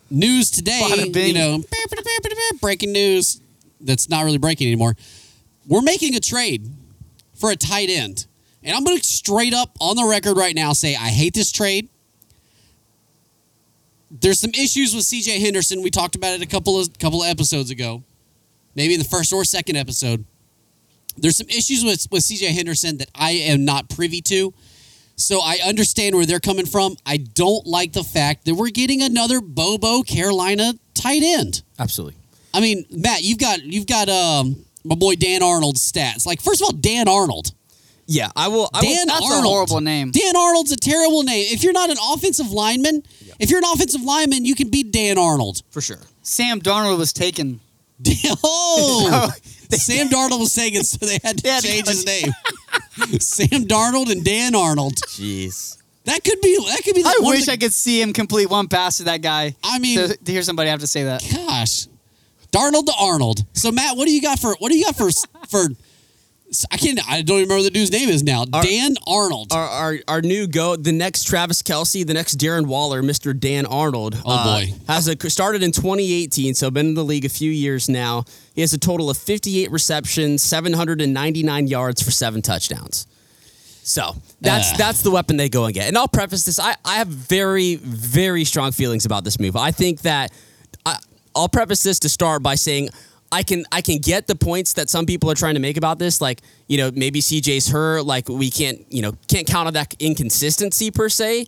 news today, you know, breaking news that's not really breaking anymore. We're making a trade for a tight end. And I'm going to straight up on the record right now say I hate this trade. There's some issues with CJ Henderson. We talked about it a couple of couple of episodes ago. Maybe in the first or second episode. There's some issues with, with CJ Henderson that I am not privy to. So I understand where they're coming from. I don't like the fact that we're getting another Bobo Carolina tight end. Absolutely. I mean, Matt, you've got you've got um my boy Dan Arnold's stats. Like, first of all, Dan Arnold. Yeah, I will. I Dan will, That's a horrible name. Dan Arnold's a terrible name. If you're not an offensive lineman, if you're an offensive lineman, you can be Dan Arnold. for sure. Sam Darnold was taken. Oh, Sam Darnold was taken, so they had to Yeah, change his name. Sam Darnold and Dan Arnold. Jeez. That could be. That could be. The, I wish the- I could see him complete one pass to that guy. I mean- to, to hear somebody have to say that. Gosh, Darnold to Arnold. So Matt, what do you got for? What do you got for? for I can't. I don't even remember the dude's name is now. Dan Arnold. Our, our our new go, the next Travis Kelce, the next Darren Waller, Mr. Dan Arnold. uh, Oh, boy. has a started in 2018, so been in the league a few years now. He has a total of 58 receptions, 799 yards for seven touchdowns. So that's Ah. that's the weapon they go and get. And I'll preface this: I, I have very very strong feelings about this move. I think that I, I'll preface this to start by saying I can I can get the points that some people are trying to make about this. Like you know maybe CJ's hurt. Like we can't you know can't count on that inconsistency per se.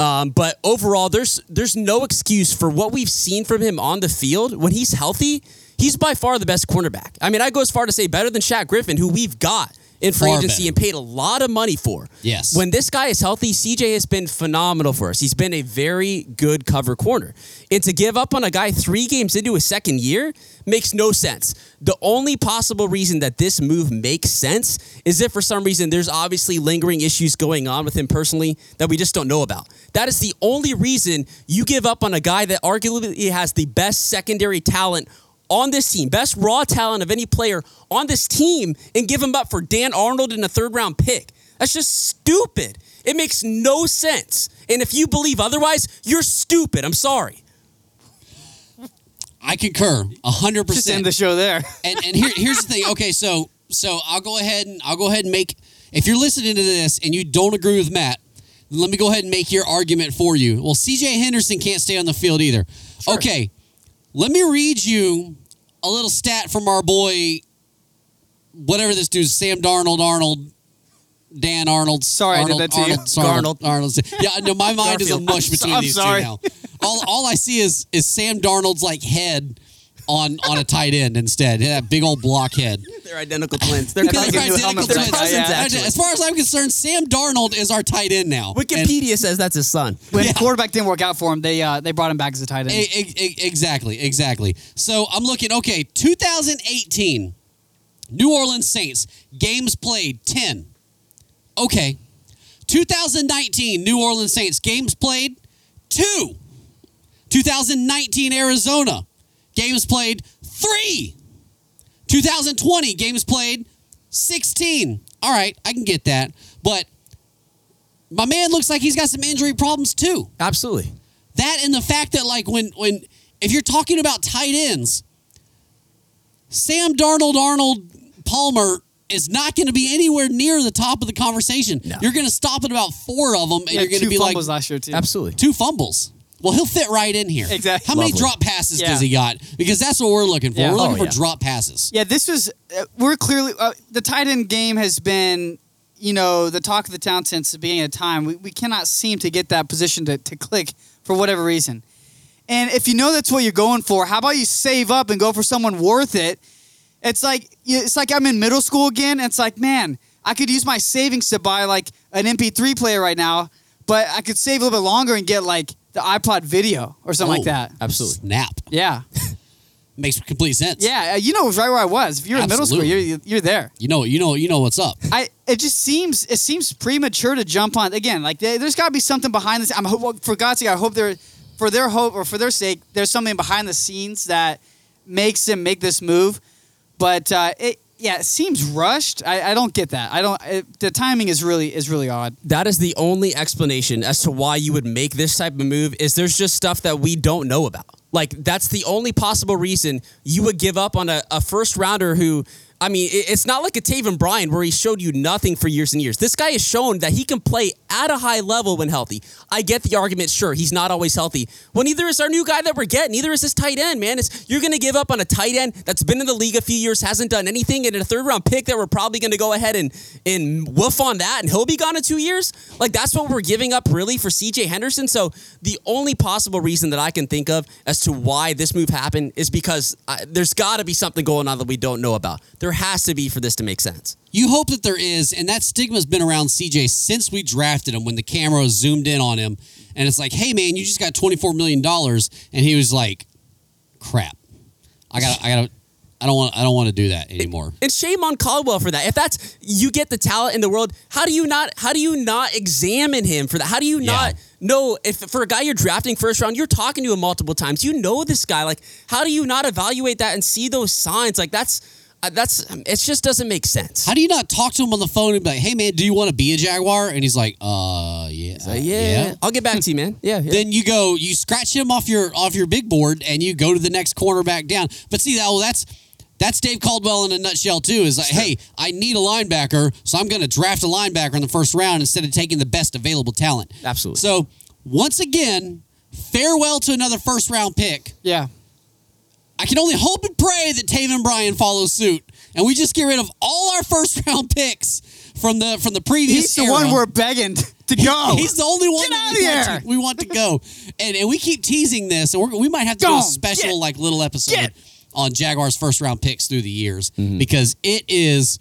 Um, but overall, there's there's no excuse for what we've seen from him on the field when he's healthy. He's by far the best cornerback. I mean, I go as far to say better than Shaq Griffin, who we've got in free Far agency better. and paid a lot of money for. Yes. When this guy is healthy, CJ has been phenomenal for us. He's been a very good cover corner. And to give up on a guy three games into his second year makes no sense. The only possible reason that this move makes sense is if for some reason there's obviously lingering issues going on with him personally that we just don't know about. That is the only reason you give up on a guy that arguably has the best secondary talent on this team, best raw talent of any player on this team, and give him up for Dan Arnold in a third round pick. That's just stupid. It makes no sense. And if you believe otherwise, you're stupid. I'm sorry. I concur. hundred Just percent. end the show there. and and here, here's the thing. Okay, so so I'll go ahead and I'll go ahead and make. If you're listening to this and you don't agree with Matt, let me go ahead and make your argument for you. Well, C.J. Henderson can't stay on the field either. Okay, let me read you a little stat from our boy, whatever this dude's Sam Darnold Arnold. Dan Arnold. Sorry I did that to you. Arnold, sorry, Garnold. Arnold. Yeah, no, my mind is a mush between I'm these sorry. two now. All, all I see is is Sam Darnold's like head on on a tight end instead. That big old blockhead. They're identical twins. They're That's cousins. like a new Identical helmet twins. for that, yeah. actually. As far as I'm concerned, Sam Darnold is our tight end now. And- Wikipedia says that's his son. When Yeah. quarterback didn't work out for him, they uh, they brought him back as a tight end. E- e- e- exactly, exactly. So I'm looking. Okay, 2018, New Orleans Saints games played 10. Okay, 2019 New Orleans Saints games played two. 2019 Arizona games played three. 2020 games played 16. All right, I can get that, but my man looks like he's got some injury problems too. Absolutely. That and the fact that like when when if you're talking about tight ends, Sam Darnold, Arnold, Palmer is not going to be anywhere near the top of the conversation. No. You're going to stop at about four of them, and He had you're going to two be like fumbles last year too. Absolutely. two fumbles. Well, he'll fit right in here. Exactly. How many Lovely. drop passes Yeah. does he got? Because that's what we're looking for. Yeah. We're looking Oh, for yeah. drop passes. Yeah, this was uh, we're clearly uh, the tight end game has been you know the talk of the town since the beginning of time. We, we cannot seem to get that position to, to click for whatever reason. And if you know that's what you're going for, how about you save up and go for someone worth it? It's like it's like I'm in middle school again. It's like man, I could use my savings to buy like an MP3 player right now, but I could save a little bit longer and get like the iPod video or something like that. Absolutely. Snap. Yeah, Makes complete sense. yeah. uh, You know, right where I was. If you're in middle school, Absolutely. you're you're there. You know, you know, you know what's up. I it just seems it seems premature to jump on again. Like there, there's got to be something behind this. I'm ho- for God's sake. I hope there, for their hope or for their sake, there's something behind the scenes that makes them make this move. But uh, it yeah, it seems rushed. I, I don't get that. I don't. It, the timing is really is really odd. That is the only explanation as to why you would make this type of move is there's just stuff that we don't know about. Like that's the only possible reason you would give up on a, a first rounder who I mean, it's not like a Taven Bryan where he showed you nothing for years and years. This guy has shown that he can play at a high level when healthy. I get the argument, sure, he's not always healthy. Well, neither is our new guy that we're getting. Neither is this tight end, man. It's, you're going to give up on a tight end that's been in the league a few years, hasn't done anything, and in a third round pick that we're probably going to go ahead and, and woof on that, and he'll be gone in two years. Like, that's what we're giving up really for CJ Henderson. So, the only possible reason that I can think of as to why this move happened is because I, there's got to be something going on that we don't know about. There has to be for this to make sense. You hope that there is, and that stigma's been around CJ since we drafted him when the camera zoomed in on him. And it's like, hey man, you just got $24 million. And he was like, crap. I gotta I gotta I don't want I don't want to do that anymore. And shame on Caldwell for that. If that's you get the talent in the world, how do you not how do you not examine him for that? How do you Yeah. not know if for a guy you're drafting first round, you're talking to him multiple times. You know this guy. Like, how do you not evaluate that and see those signs? Like that's that's it just doesn't make sense. How do you not talk to him on the phone and be like, "Hey man, do you want to be a Jaguar?" And he's like, "Uh, yeah, uh, yeah, I'll get back to you, man. Yeah, yeah. Then you go, you scratch him off your off your big board, and you go to the next cornerback down. But see, that well, that's that's Dave Caldwell in a nutshell too. Is like, hey, I need a linebacker, so I'm going to draft a linebacker in the first round instead of taking the best available talent. Absolutely. So once again, farewell to another first round pick. Yeah. I can only hope and pray that Taven Bryan follows suit, and we just get rid of all our first round picks from the from the previous. He's the era. one we're begging to go. He's the only one Get that outta we, want here. to, we want to go, and and we keep teasing this, and we're, we might have to do a special Get. like little episode Get. on Jaguars first round picks through the years mm-hmm. because it is.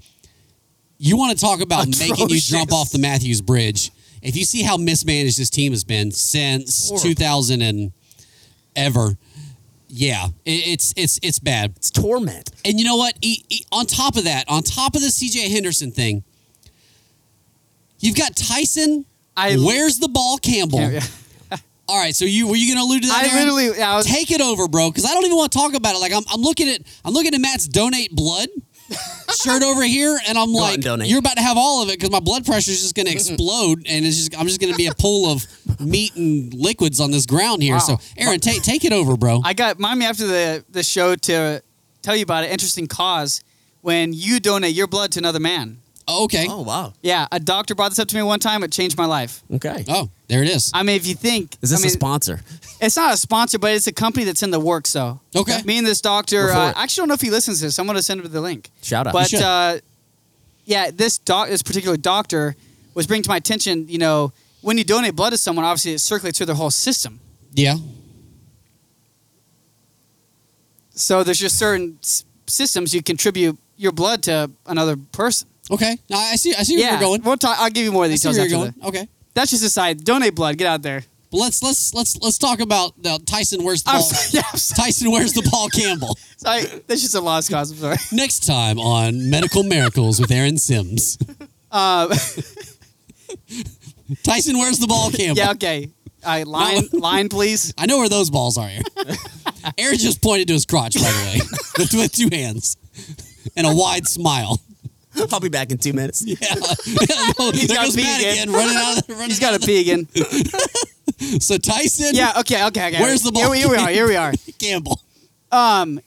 You want to talk about making you jump off the Mathews Bridge? If you see how mismanaged this team has been since Horrible. 2000 and ever, yeah, it, it's it's it's bad. it's torment. And you know what? E- e- on top of that, on top of the CJ Henderson thing, you've got Tyson. I- where's the ball, Campbell? Yeah, All right, so you were you going to allude to that? I Aaron? literally, I was, take it over, bro, because I don't even want to talk about it. Like I'm, I'm looking at I'm looking at Matt's donate blood shirt over here, and I'm out like, and donate. you're about to have all of it because my blood pressure is just going to explode, and it's just I'm just going to be a pool of meat and liquids on this ground here. Wow. So, Aaron, take take it over, bro. I got mind me after the the show to tell you about an interesting cause when you donate your blood to another man. Oh, okay. Oh wow. Yeah, a doctor brought this up to me one time. It changed my life. Okay. Oh, there it is. I mean, if you think, Is this I mean, a sponsor? It's not a sponsor, but it's a company that's in the works. So Okay. me and this doctor. Uh, I actually don't know if he listens to this. I'm going to send him the link. Shout out. But should. uh, yeah, this doc, this particular doctor was bringing to my attention. You know, when you donate blood to someone, obviously it circulates through their whole system. Yeah. So there's just certain s- systems you contribute your blood to another person. Okay. Now I see. I see where yeah, you're going. We'll talk. I'll give you more I see details where after going. Okay. That's just a side. Donate blood. Get out there. But let's let's let's let's talk about uh, Tyson. Where's the I'm ball? sorry. Yeah, Tyson, where's the ball, Campbell? sorry. That's just a lost cause. I'm sorry. Next time on Medical Miracles with Aaron Sims. Uh, Tyson, where's the ball, Campbell? yeah. Okay. All right, line, line, please. I know where those balls are. Aaron, Aaron just pointed to his crotch, by the way, with two hands and a wide smile. I'll be back in two minutes. Yeah. no, there got goes pee Matt again. again, running out. Of, running He's got out to pee again. So Tyson, Yeah. Okay. Okay. Okay. Where's the ball? Here, we- here we are. Here we are. Campbell. Um,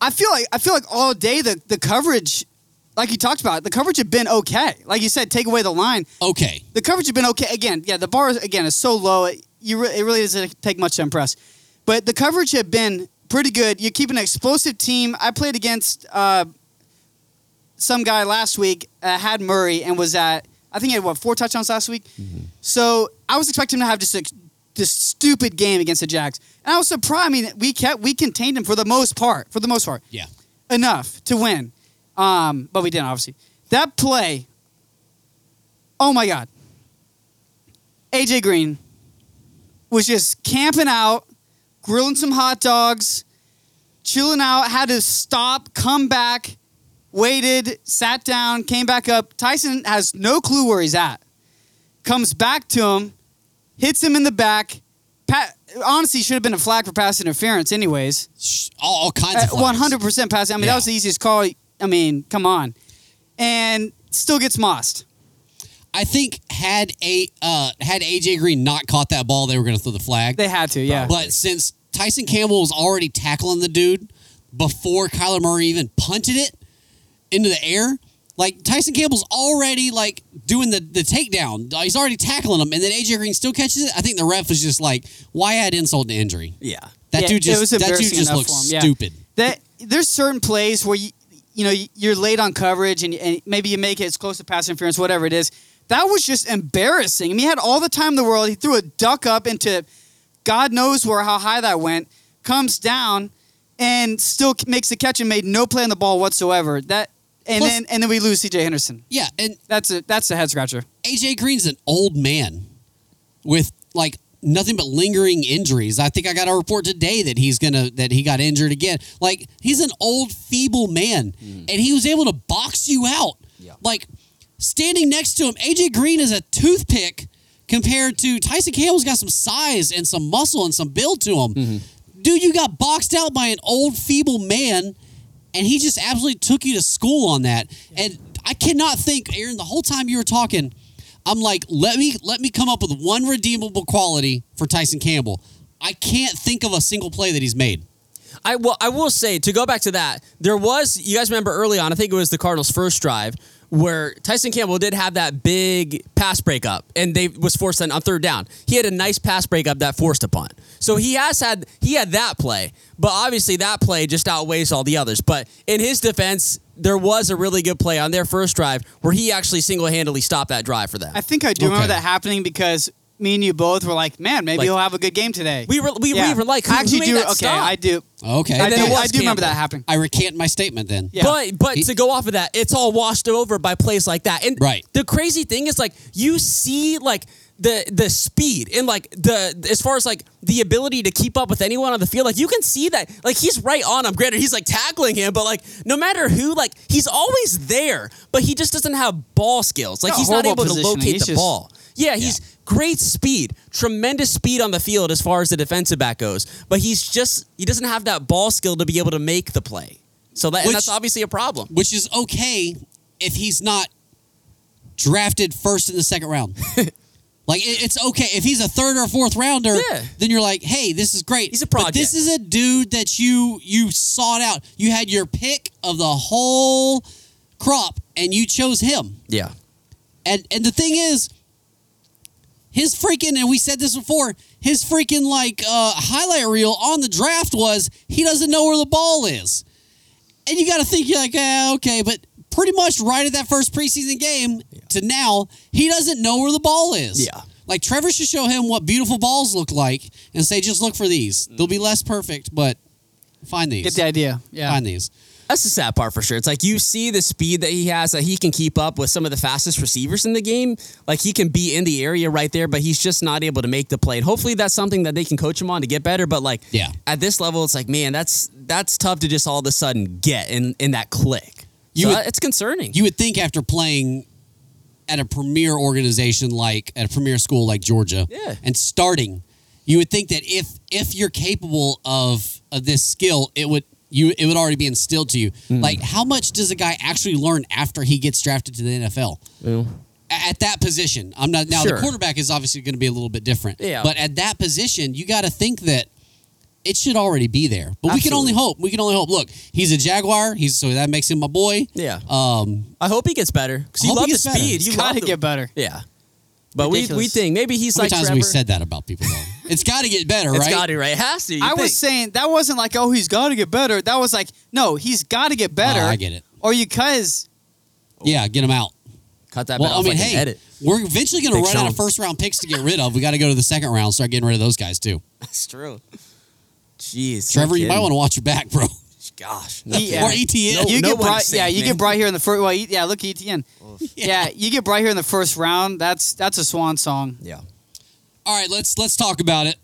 I feel like I feel like all day the the coverage, like you talked about, the coverage had been okay. Like you said, take away the line, Okay. the coverage had been okay. Again, yeah, the bar is, again is so low. It, you re- it really doesn't take much to impress, but the coverage had been pretty good. You keep an explosive team. I played against uh, some guy last week, uh, had Murray, and was at I think he had what four touchdowns last week. So I was expecting him to have just a, this stupid game against the Jags, and I was surprised. I mean, we kept we contained him for the most part. For the most part, Yeah. enough to win. Um, but we didn't, obviously. That play, oh my God. AJ Green was just camping out, grilling some hot dogs, chilling out, had to stop, come back, waited, sat down, came back up. Tyson has no clue where he's at. Comes back to him, hits him in the back. Pa- honestly, should have been a flag for pass interference, anyways. All, all kinds of Uh, flags. hundred percent pass. I mean, Yeah. that was the easiest call. I mean, come on, and still gets mossed. I think had a uh, had AJ Green not caught that ball, they were going to throw the flag. They had to, yeah. But since Tyson Campbell was already tackling the dude before Kyler Murray even punted it into the air, like Tyson Campbell's already like doing the the takedown. He's already tackling him, and then AJ Green still catches it. I think the ref was just like, "Why add insult to injury?" Yeah. That Yeah, dude just was that dude just looks for yeah. stupid. that there's certain plays where you you know you're late on coverage and, and maybe you make it as close to pass interference, whatever it is. That was just embarrassing. I mean, he had all the time in the world. He threw a duck up into God knows where how high that went. Comes down and still makes the catch and made no play on the ball whatsoever. That and Plus- then and then we lose C.J. Henderson. Yeah, and That's a that's a head scratcher. AJ Green's an old man with like nothing but lingering injuries. I think I got a report today that he's gonna that he got injured again. Like he's an old, feeble man, mm. and he was able to box you out. Yeah. Like standing next to him, AJ Green is a toothpick compared to Tyson Campbell's got some size and some muscle and some build to him. Mm-hmm. Dude, you got boxed out by an old, feeble man, and he just absolutely took you to school on that. And I cannot think, Aaron, the whole time you were talking, I'm like, let me let me come up with one redeemable quality for Tyson Campbell. I can't think of a single play that he's made. I will. I will say to go back to that. There was. You guys remember early on? I think it was the Cardinals' first drive where Tyson Campbell did have that big pass breakup, and they was forced on, on third down. He had a nice pass breakup that forced a punt. So he has had he had that play, but obviously that play just outweighs all the others. But in his defense, there was a really good play on their first drive where he actually single handedly stopped that drive for them. I think I do remember that happening because me and you both were like, man, maybe Like- he'll have a good game today. we were we, we were like, who, I actually who made do. that okay, stop? I do. Okay. I then do, it was I do remember Campbell. that happening. I recant my statement then. Yeah. But but He- to go off of that, it's all washed over by plays like that. And Right. the crazy thing is like you see like the the speed and like the as far as like the ability to keep up with anyone on the field, like you can see that like he's right on him. Granted, he's like tackling him, but like no matter who, like he's always there, but he just doesn't have ball skills. Like Got he's not horrible able to positioning. locate He's the just- ball. Yeah, he's great speed, tremendous speed on the field as far as the defensive back goes, but he's just he doesn't have that ball skill to be able to make the play. So that and Which- that's obviously a problem. which is okay if he's not drafted first in the second round. like it- it's okay if he's a third or fourth rounder. Yeah. Then you're like, hey, this is great. He's a But this is a dude that you you sought out. You had your pick of the whole crop, and you chose him. Yeah. And and the thing is, his freaking and we said this before. His freaking like uh, highlight reel on the draft was he doesn't know where the ball is, and you got to think you're like, eh, okay, but pretty much right at that first preseason game to now, he doesn't know where the ball is. Yeah. Like Trevor should show him what beautiful balls look like and say, just look for these. They'll be less perfect, but find these. Get the idea. Yeah. Find these. That's the sad part for sure. It's like you see the speed that he has, that he can keep up with some of the fastest receivers in the game. Like he can be in the area right there, but he's just not able to make the play. And hopefully that's something that they can coach him on to get better. But like Yeah. at this level, it's like, man, that's that's tough to just all of a sudden get in, in that click. You You would- uh, it's concerning. You would think after playing at a premier organization like at a premier school like Georgia, Yeah. and starting, you would think that if if you're capable of of this skill, it would you it would already be instilled to you. Hmm. Like how much does a guy actually learn after he gets drafted to the NFL? A- At that position, I'm not now. Sure. The quarterback is obviously going to be a little bit different. Yeah. But at that position, you got to think that it should already be there. But we can only hope. We can only hope. Look, he's a Jaguar. He's so that makes him my boy. yeah. Um, I hope he gets better because you love he the gets better. speed. You Got to get better. Yeah. But we, we think maybe he's How many like times have Trevor. we said that about people? Though? it's got to get better, It's right? got to right. It has to. you I think. was saying that wasn't like, oh, he's got to get better. That was like, no, he's got to get ah, better. Oh, I get it. Or you cause Yeah, get him out. cut that. Well, bit I mean, like hey, edit. we're eventually going to Big run out Sean. of first round picks to get rid of. We got to go to the second round, and start getting rid of those guys too. That's true. Jeez, Trevor, you might want to watch your back, bro. Gosh, Yeah. Or ETN. No- you no get one bright, safe, yeah, you get bright here in the first. Well, yeah, look ETN. Yeah. you get bright here in the first round. That's that's a swan song. Yeah. All right, let's let's talk about it.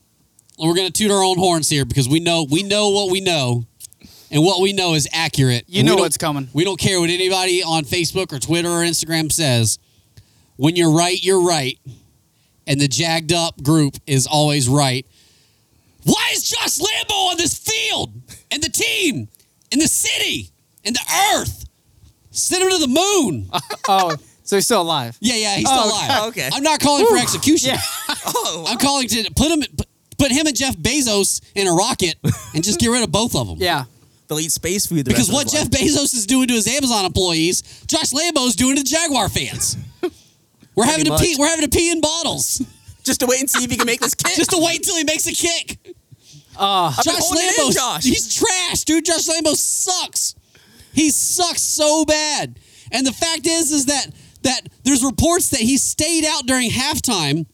We're going to toot our own horns here because we know we know what we know, and what we know is accurate. You And know what's coming. We don't care what anybody on Facebook or Twitter or Instagram says. When you're right, you're right, and the Jacked Up group is always right. Why is Josh Lambo on this field and the team and the city in the earth? Send him to the moon. Oh, so he's still alive. Yeah, yeah, he's still Oh, alive. okay. I'm not calling for execution. Yeah. Oh, I'm calling to put him put, put him and Jeff Bezos in a rocket and just get rid of both of them. Yeah. they'll eat space food. The Because rest what his Jeff life. Bezos is doing to his Amazon employees, Josh Lambo's doing to the Jaguar fans. We're having to much. pee. We're having to pee in bottles just to wait and see if he can make this kick. just to wait until he makes a kick. Uh, Josh holding it in, Lambo, Josh. he's trash, dude. Josh Lambo sucks. He sucks so bad. And the fact is, is that that there's reports that he stayed out during halftime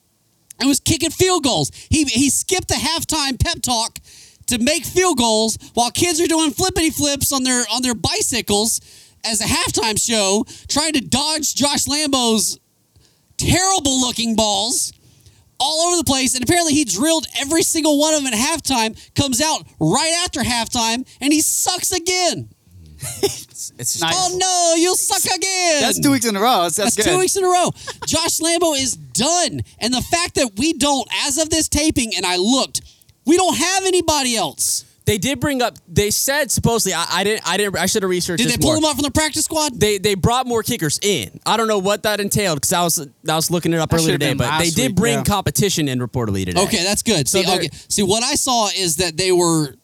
and was kicking field goals. He he skipped the halftime pep talk to make field goals while kids are doing flippity flips on their on their bicycles as a halftime show, trying to dodge Josh Lambo's terrible looking balls all over the place, and apparently he drilled every single one of them at halftime. Comes out right after halftime, and he sucks again. It's, it's oh, Nice. Oh no, you'll suck again. That's two weeks in a row. That's, that's, That's good. two weeks in a row. Josh Lambo is done. And the fact that we don't, as of this taping, and I looked, we don't have anybody else. They did bring up. They said supposedly. I, I didn't. I didn't. I should have researched. Did this they pull more. him out from the practice squad? They they brought more kickers in. I don't know what that entailed because I was I was looking it up That earlier today, but they did week, bring yeah. competition in reportedly today. Okay, that's good. So See, okay. See, what I saw is that they were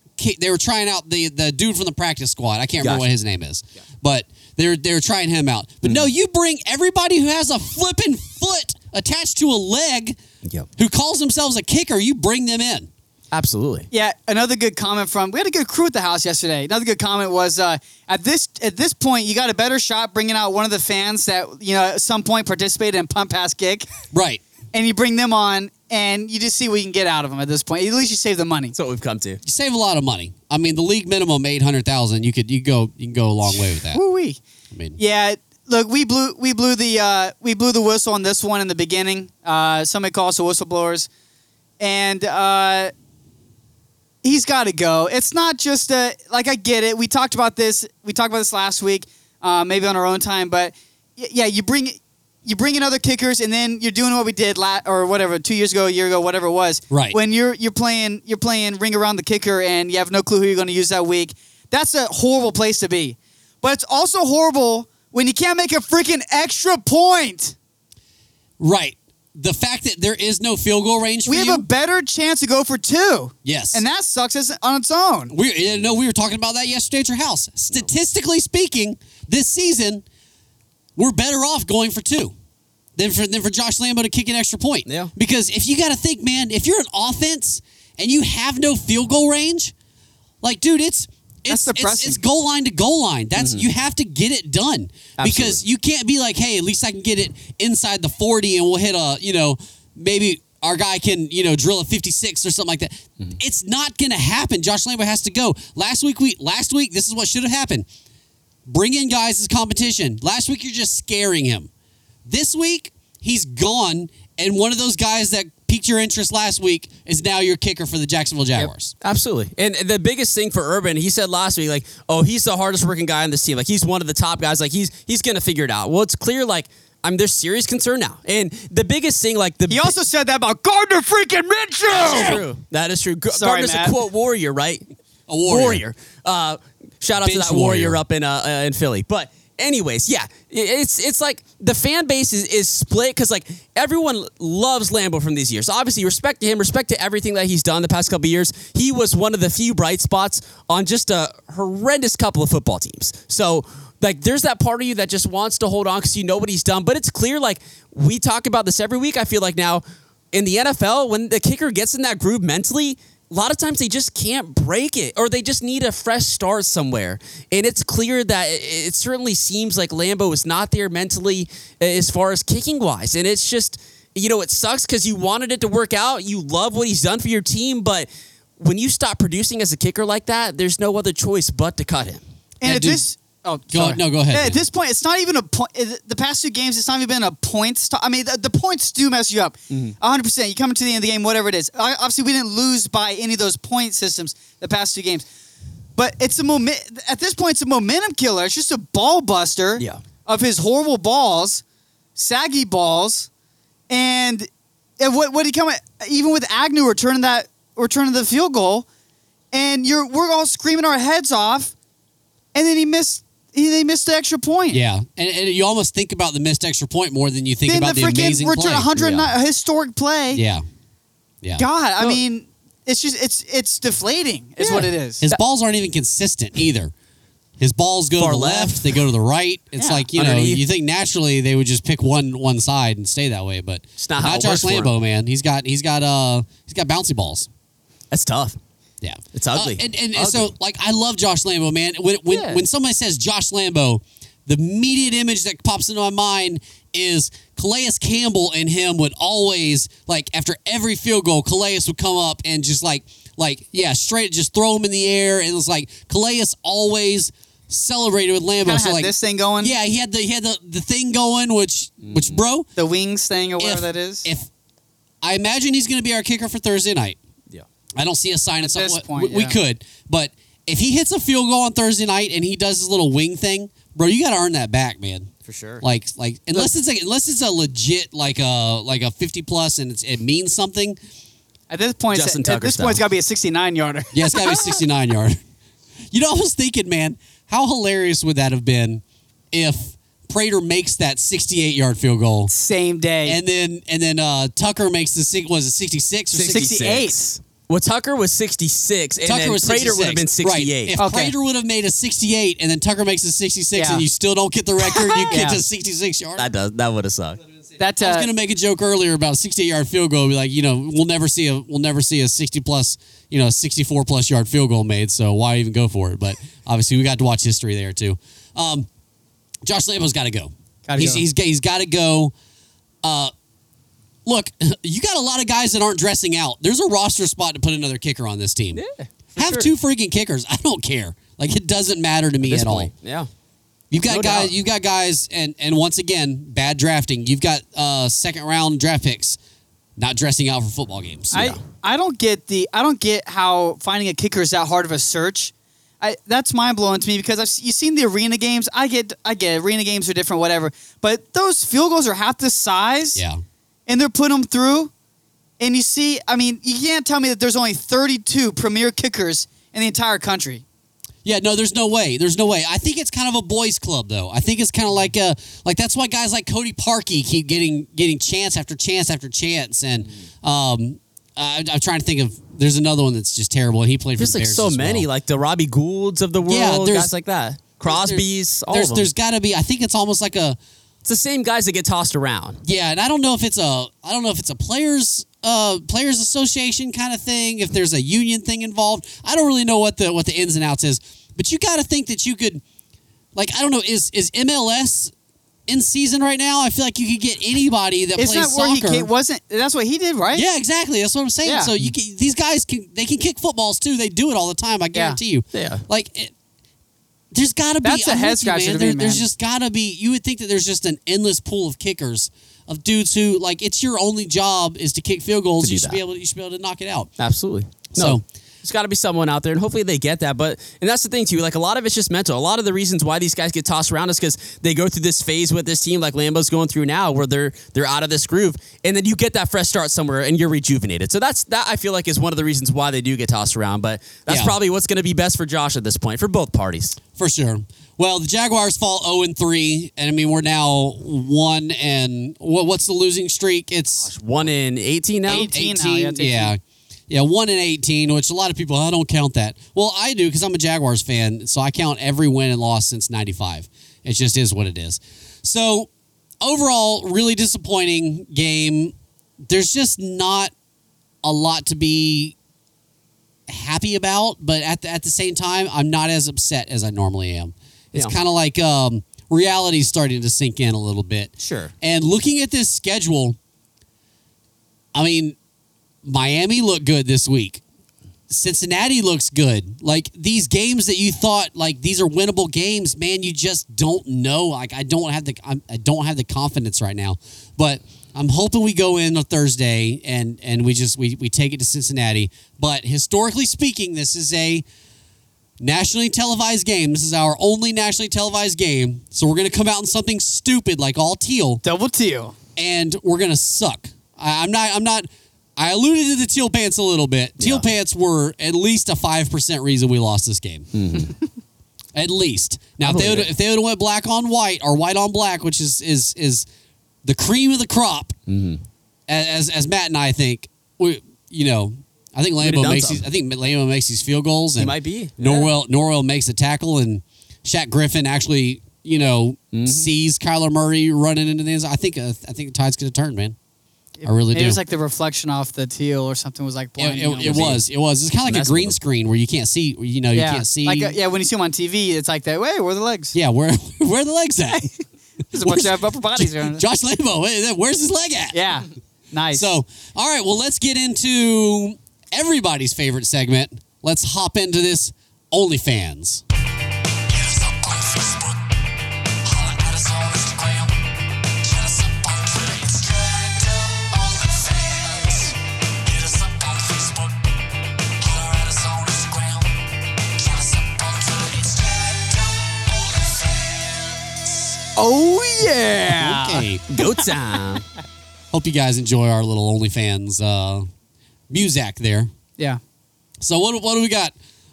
they were trying out the the dude from the practice squad. I can't remember what his name is, but they're they're trying him out. But Mm-hmm. no, you bring everybody who has a flipping foot attached to a leg, Yep. who calls themselves a kicker. You bring them in. Absolutely. Yeah, another good comment from we had a good crew at the house yesterday. Another good comment was uh, at this at this point you got a better shot bringing out one of the fans that you know at some point participated in punt pass kick, Right. and you bring them on and you just see what you can get out of them at this point. At least you save the money. That's what we've come to. You save a lot of money. I mean, the league minimum eight hundred thousand. You could you go you can go a long way with that. Woo wee. I mean, Yeah, look, we blew we blew the uh, we blew the whistle on this one in the beginning. Uh, somebody called us the whistleblowers, and uh, he's got to go. It's not just a like I get it. We talked about this. We talked about this last week, uh, maybe on our own time. But y- yeah, you bring you bring in other kickers, and then you're doing what we did la- or whatever two years ago, a year ago, whatever it was. Right. When you're you're playing you're playing ring around the kicker, and you have no clue who you're going to use that week. That's a horrible place to be. But it's also horrible when you can't make a freaking extra point. right. The fact that there is no field goal range for We have you. a better chance to go for two. yes. And that sucks as, on its own. We yeah, no, we were talking about that yesterday at your house. Statistically speaking, this season, we're better off going for two than for than for Josh Lambo to kick an extra point. Yeah. Because if you got to think, man, if you're an offense and you have no field goal range, like, dude, it's it's, it's, it's goal line to goal line. That's you have to get it done because you can't be like, hey, at least I can get it inside the forty and we'll hit a, you know, maybe our guy can, you know, drill a 56 or something like that. It's not going to happen. Josh Lambo has to go. Last week, we last week, this is what should have happened. Bring in guys as competition. Last week, you're just scaring him. This week, he's gone, and one of those guys that piqued your interest last week is now your kicker for the Jacksonville Jaguars. Absolutely. And the biggest thing for Urban, he said last week, like, oh, he's the hardest working guy on this team. Like, he's one of the top guys. Like, he's he's gonna figure it out. Well, it's clear, like, I mean, there's serious concern now. And the biggest thing, like, the He also said that about Gardner freaking Minshew. true. That is true. G- Sorry, Gardner's Matt. a quote warrior, right? A warrior. Uh, shout out to that warrior, warrior. up in uh, uh, in Philly. But anyways, yeah, it's it's like the fan base is, is split because like everyone loves Lambo from these years. Obviously, respect to him, respect to everything that he's done the past couple of years. He was one of the few bright spots on just a horrendous couple of football teams. So. Like there's that part of you that just wants to hold on because you know what he's done, but it's clear. Like we talk about this every week. I feel like now in the NFL, when the kicker gets in that groove mentally, a lot of times they just can't break it or they just need a fresh start somewhere. And it's clear that it, it certainly seems like Lambo is not there mentally as far as kicking wise. And it's just, you know, it sucks because you wanted it to work out. You love what he's done for your team. But when you stop producing as a kicker like that, there's no other choice but to cut him. And Yeah, at dude. this, oh, Go- sorry. no, go ahead, Yeah, man. At this point, it's not even a point. The past two games, it's not even been a points. I mean, the, the points do mess you up. Mm-hmm. 100. percent You come into the end of the game, whatever it is. I, obviously, we didn't lose by any of those point systems the past two games, but it's a moment. At this point, it's a momentum killer. It's just a ball buster. Yeah. Of his horrible balls, saggy balls, and and what what he come even with Agnew returning that returning the field goal, and you're we're all screaming our heads off, and then he missed he they missed the extra point. Yeah, and, and you almost think about the missed extra point more than you think then about the the, freaking amazing return play. 100 Yeah. historic play. Yeah, yeah. God, I Well- mean, it's just it's it's deflating. Is Yeah. what it is. His balls aren't even consistent either. His balls go to the left. left, they go to the right. It's Yeah. like you know, Underneath. you think naturally they would just pick one one side and stay that way, but It's not how it Josh works for Lambo, man. He's got he's got uh he's got bouncy balls. That's tough. Yeah, It's ugly. Uh, and and, and Ugly. so like I love Josh Lambo, man. When when Yeah. when somebody says Josh Lambo, the immediate image that pops into my mind is Calais Campbell and him would always like after every field goal, Calais would come up and just like like yeah, straight just throw him in the air. And it was like Calais always celebrated with Lambo. Kinda so had like this thing going. yeah, he had the he had the, the thing going, which which bro, The wings thing or whatever if, that is. If I imagine he's going to be our kicker for Thursday night. Yeah. I don't see a sign of this something. point, we, we could, but if he hits a field goal on Thursday night and he does his little wing thing, bro, you got to earn that back, man. For sure. Like, like unless it's like, unless it's a legit like a like a fifty plus and it's, it means something. At this point, Justin at Tucker this point, it's style. got to be a 69 yarder. Yeah, it's got to be sixty nine yard. You know, I was thinking, man, how hilarious would that have been if Prater makes that sixty eight yard field goal Same day. and then and then uh, Tucker makes the six was it sixty six or 68. 66. Well, Tucker was 66, and Tucker then was Prater 66. would have been 68. Right. If Okay. Prater would have made a 68 and then Tucker makes a 66 Yeah. and you still don't get the record, you Yeah. get to 66 yards. That does that would have sucked. that I was uh, gonna make a joke earlier about a 68 yard field goal. Be like, you know, we'll never see a we'll never see a 60 plus, you know, 64 plus yard field goal made. So why even go for it? But obviously, we got to watch history there too. Um, Josh Lambo's got to go. Gotta he's, go. he's he's got to go. Uh, look, you got a lot of guys that aren't dressing out. There's a roster spot to put another kicker on this team. Yeah. Have sure. two freaking kickers. I don't care. Like it doesn't matter to me This at all. Yeah. You've got No guys. doubt. You've got guys, and and once again, bad drafting. You've got uh, second round draft picks not dressing out for football games. I, I don't get the I don't get how finding a kicker is that hard of a search. I, that's mind blowing to me because I've you've seen the arena games. I get I get it. arena games are different, whatever. But those field goals are half the size, yeah, and they're putting them through. And you see, I mean, you can't tell me that there's only 32 premier kickers in the entire country. yeah. No, there's no way. There's no way. I think it's kind of a boys' club, though. I think it's kind of like a like that's why guys like Cody Parkey keep getting getting chance after chance after chance. And um, I, I'm trying to think of. There's another one that's just terrible, and he played for There's the like Bears so as many, well. like the Robbie Goulds of the world, Yeah, guys like that. Crosby's, all there's there's got to be. I think it's almost like a it's the same guys that get tossed around. Yeah, and I don't know if it's a I don't know if it's a players uh players association kind of thing, if there's a union thing involved. I don't really know what the what the ins and outs is. But you got to think that you could like I don't know is is MLS in season right now? I feel like you could get anybody that Isn't plays that where soccer. he came, wasn't? That's what he did, right? yeah, exactly. That's what I'm saying. Yeah. So you can, these guys can they can kick footballs too. They do it all the time. I guarantee you. Yeah. Like it, there's got to be. That's a head scratcher. There- man. There's just got to be. You would think that there's just an endless pool of kickers of dudes who like it's your only job is to kick field goals. To you should that. be able. You should be able to knock it out. Absolutely. So- No. There's got to be someone out there, and hopefully they get that. But and that's the thing too. Like a lot of it's just mental. A lot of the reasons why these guys get tossed around is because they go through this phase with this team, like Lambo's going through now, where they're they're out of this groove, and then you get that fresh start somewhere, and you're rejuvenated. So that's that. I feel like is one of the reasons why they do get tossed around. But that's Yeah. probably what's going to be best for Josh at this point for both parties. For sure. Well, the Jaguars fall 0 and 3, and I mean we're now one and what, what's the losing streak? It's One in eighteen now. Eight. 18 now, yeah, 18. yeah. Yeah, one and eighteen, which a lot of people I don't count that. Well, I do because I'm a Jaguars fan, so I count every win and loss since '95. It just is what it is. So overall, really disappointing game. There's just not a lot to be happy about, but at the, at the same time, I'm not as upset as I normally am. It's Yeah. kind of like um, reality's starting to sink in a little bit. Sure. And looking at this schedule, I mean, Miami looked good this week. Cincinnati looks good. Like these games that you thought like these are winnable games, man, you just don't know. Like I don't have the I'm, I don't have the confidence right now. But I'm hoping we go in on Thursday and and we just we we take it to Cincinnati. But historically speaking, this is a nationally televised game. This is our only nationally televised game. So we're going to come out in something stupid like all teal Double teal. and we're gonna suck. I, I'm not. I'm not. I alluded to the teal pants a little bit. Teal Yeah. pants were at least a five percent reason we lost this game. at least. Now, if they would if they would have went black on white or white on black, which is is is the cream of the crop, as as Matt and I think, we you know. I think Lambo makes these, I think Lambo makes these field goals and might be. Norwell Norwell makes a tackle and Shaq Griffin actually you know Mm-hmm. sees Kyler Murray running into the end zone. I think uh, I think the tide's going to turn, man. I really do. It was like the reflection off the teal or something was like It, blinding. it- him. it was. It was. It's kind of like a green screen where you can't see. You know, you yeah. can't see. Like uh, yeah, when you see them on TV, it's like that. Hey, where are the legs? Yeah, where where are the legs at? There's a bunch of upper bodies around. Josh Lambo, hey, where's his leg at? Yeah, nice. So, all right, well, let's get into everybody's favorite segment. Let's hop into this OnlyFans. Showtime. Hope you guys enjoy our little OnlyFans uh, Muzak there. Yeah. So what what do we got?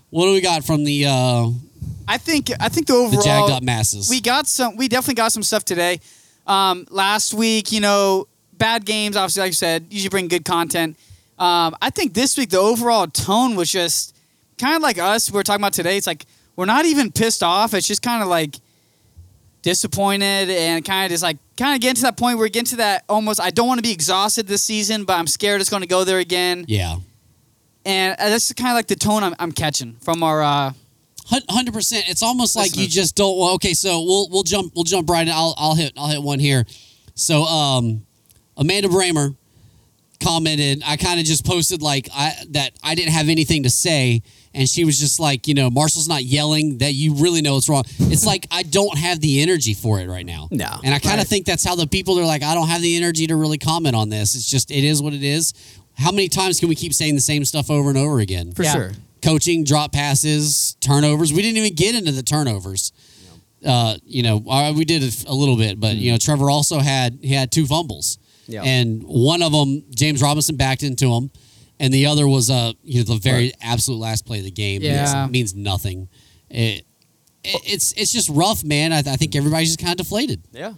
What do we got from the uh, I think I think the overall the Jacked Up masses? we got some we definitely got some stuff today. Um, last week, you know, bad games, obviously, like you said, usually bring good content. Um, I think this week the overall tone was just kind of like us. We're talking about today. It's like we're not even pissed off. It's just kind of like disappointed and kind of just like kind of getting to that point where we get to that almost. I don't want to be exhausted this season, but I'm scared it's going to go there again. yeah, And uh, that's kind of like the tone I'm, I'm catching from our. Uh, hundred percent. It's almost like you just don't. Well, okay, so we'll we'll jump we'll jump right. In. I'll I'll hit I'll hit one here. So um, Amanda Bramer commented. I kind of just posted like I that I didn't have anything to say, and she was just like, you know, Marshall's not yelling. That you really know what's wrong. It's like I don't have the energy for it right now. No. and I kind of Right. think that's how the people are like. I don't have the energy to really comment on this. It's just it is what it is. How many times can we keep saying the same stuff over and over again? For Yeah. sure. coaching, drop passes, turnovers. We didn't even get into the turnovers. Uh, you know, uh, we did a, a little bit, but you know, Trevor also had he had two fumbles, Yeah. and one of them James Robinson backed into him, and the other was uh, you know the very absolute last play of the game. Yeah. It means nothing. It, it, it's it's just rough, man. I, I think everybody's just kind of deflated. Yeah.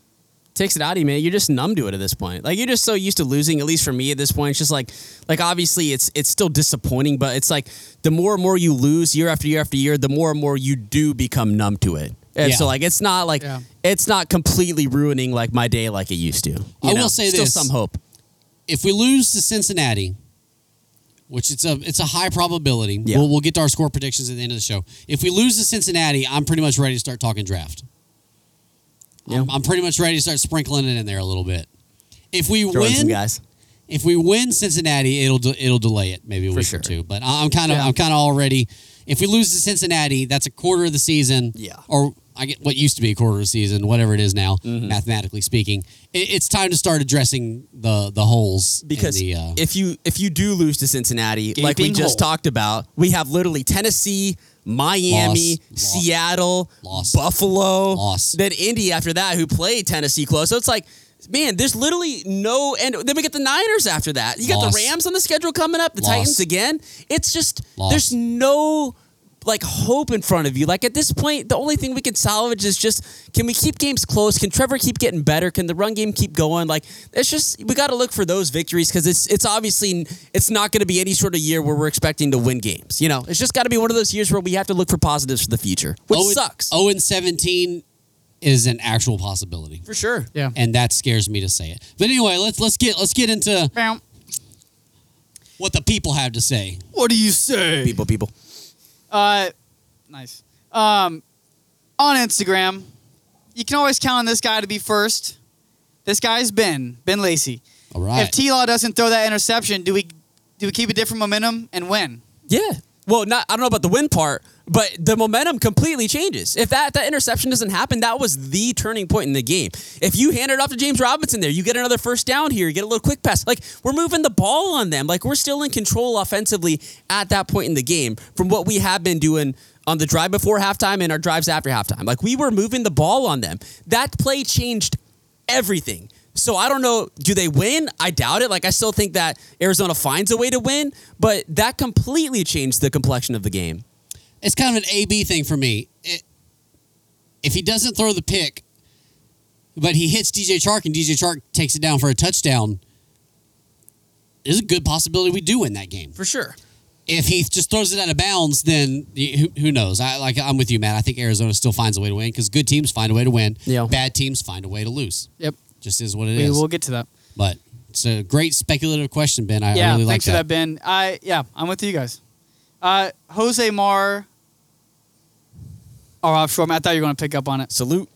Takes it out of you, man. You're just numb to it at this point. Like you're just so used to losing. At least for me, at this point, it's just like, like obviously it's it's still disappointing, but it's like the more and more you lose year after year after year, the more and more you do become numb to it. And Yeah. so like it's not like Yeah. it's not completely ruining like my day like it used to. You I will say still this. some hope. if we lose to Cincinnati, which it's a it's a high probability, Yeah. we'll, we'll get to our score predictions at the end of the show. If we lose to Cincinnati, I'm pretty much ready to start talking draft. Yeah. I'm, I'm pretty much ready to start sprinkling it in there a little bit. If we Throw win, guys. if we win Cincinnati, it'll de- it'll delay it maybe a For week sure. or two. But I'm kind of Yeah. I'm kind of already. If we lose to Cincinnati, that's a quarter of the season. Yeah. Or I get what used to be a quarter of the season, whatever it is now, Mm-hmm. mathematically speaking. It, it's time to start addressing the the holes in because the, uh, if you if you do lose to Cincinnati, like we just hole. talked about, we have literally Tennessee, Miami, Loss. Seattle, Loss. Buffalo, Loss. then Indy after that, who played Tennessee close. So it's like. Man, there's literally no, and then we get the Niners after that. You got Loss. the Rams on the schedule coming up, the Loss. Titans again. It's just Loss. there's no like hope in front of you. Like at this point, the only thing we can salvage is just can we keep games close? Can Trevor keep getting better? Can the run game keep going? Like it's just we got to look for those victories because it's it's obviously it's not going to be any sort of year where we're expecting to win games. You know, it's just got to be one of those years where we have to look for positives for the future, which Oh, sucks 0 and 17 is an actual possibility. for sure. yeah. And that scares me to say it. But anyway, let's let's get let's get into Bam. what the people have to say. What do you say? People, people. Uh, nice. Um, on Instagram, you can always count on this guy to be first. This guy's Ben Ben Lacey. All right. If T Law doesn't throw that interception, do we do we keep a different momentum and win? Yeah. Well, not I don't know about the win part, but the momentum completely changes. If that that interception doesn't happen, that was the turning point in the game. If you hand it off to James Robinson there, you get another first down here, you get a little quick pass. Like we're moving the ball on them. Like we're still in control offensively at that point in the game from what we have been doing on the drive before halftime and our drives after halftime. Like we were moving the ball on them. That play changed everything. So I don't know. Do they win? I doubt it. Like I still think that Arizona finds a way to win, but that completely changed the complexion of the game. It's kind of an A B thing for me. It, if he doesn't throw the pick, but he hits DJ Chark and DJ Chark takes it down for a touchdown, there's a good possibility we do win that game. For sure. If he just throws it out of bounds, then who, who knows? I like I'm with you, Matt. I think Arizona still finds a way to win because good teams find a way to win. Yeah. Bad teams find a way to lose. Yep. Just is what it We, is. we'll get to that. But it's a great speculative question, Ben. I, I yeah, really like thanks for that, Ben. I yeah, I'm with you guys. Uh, Jose Mar. Or offshore. I thought you were going to pick up on it. Salute.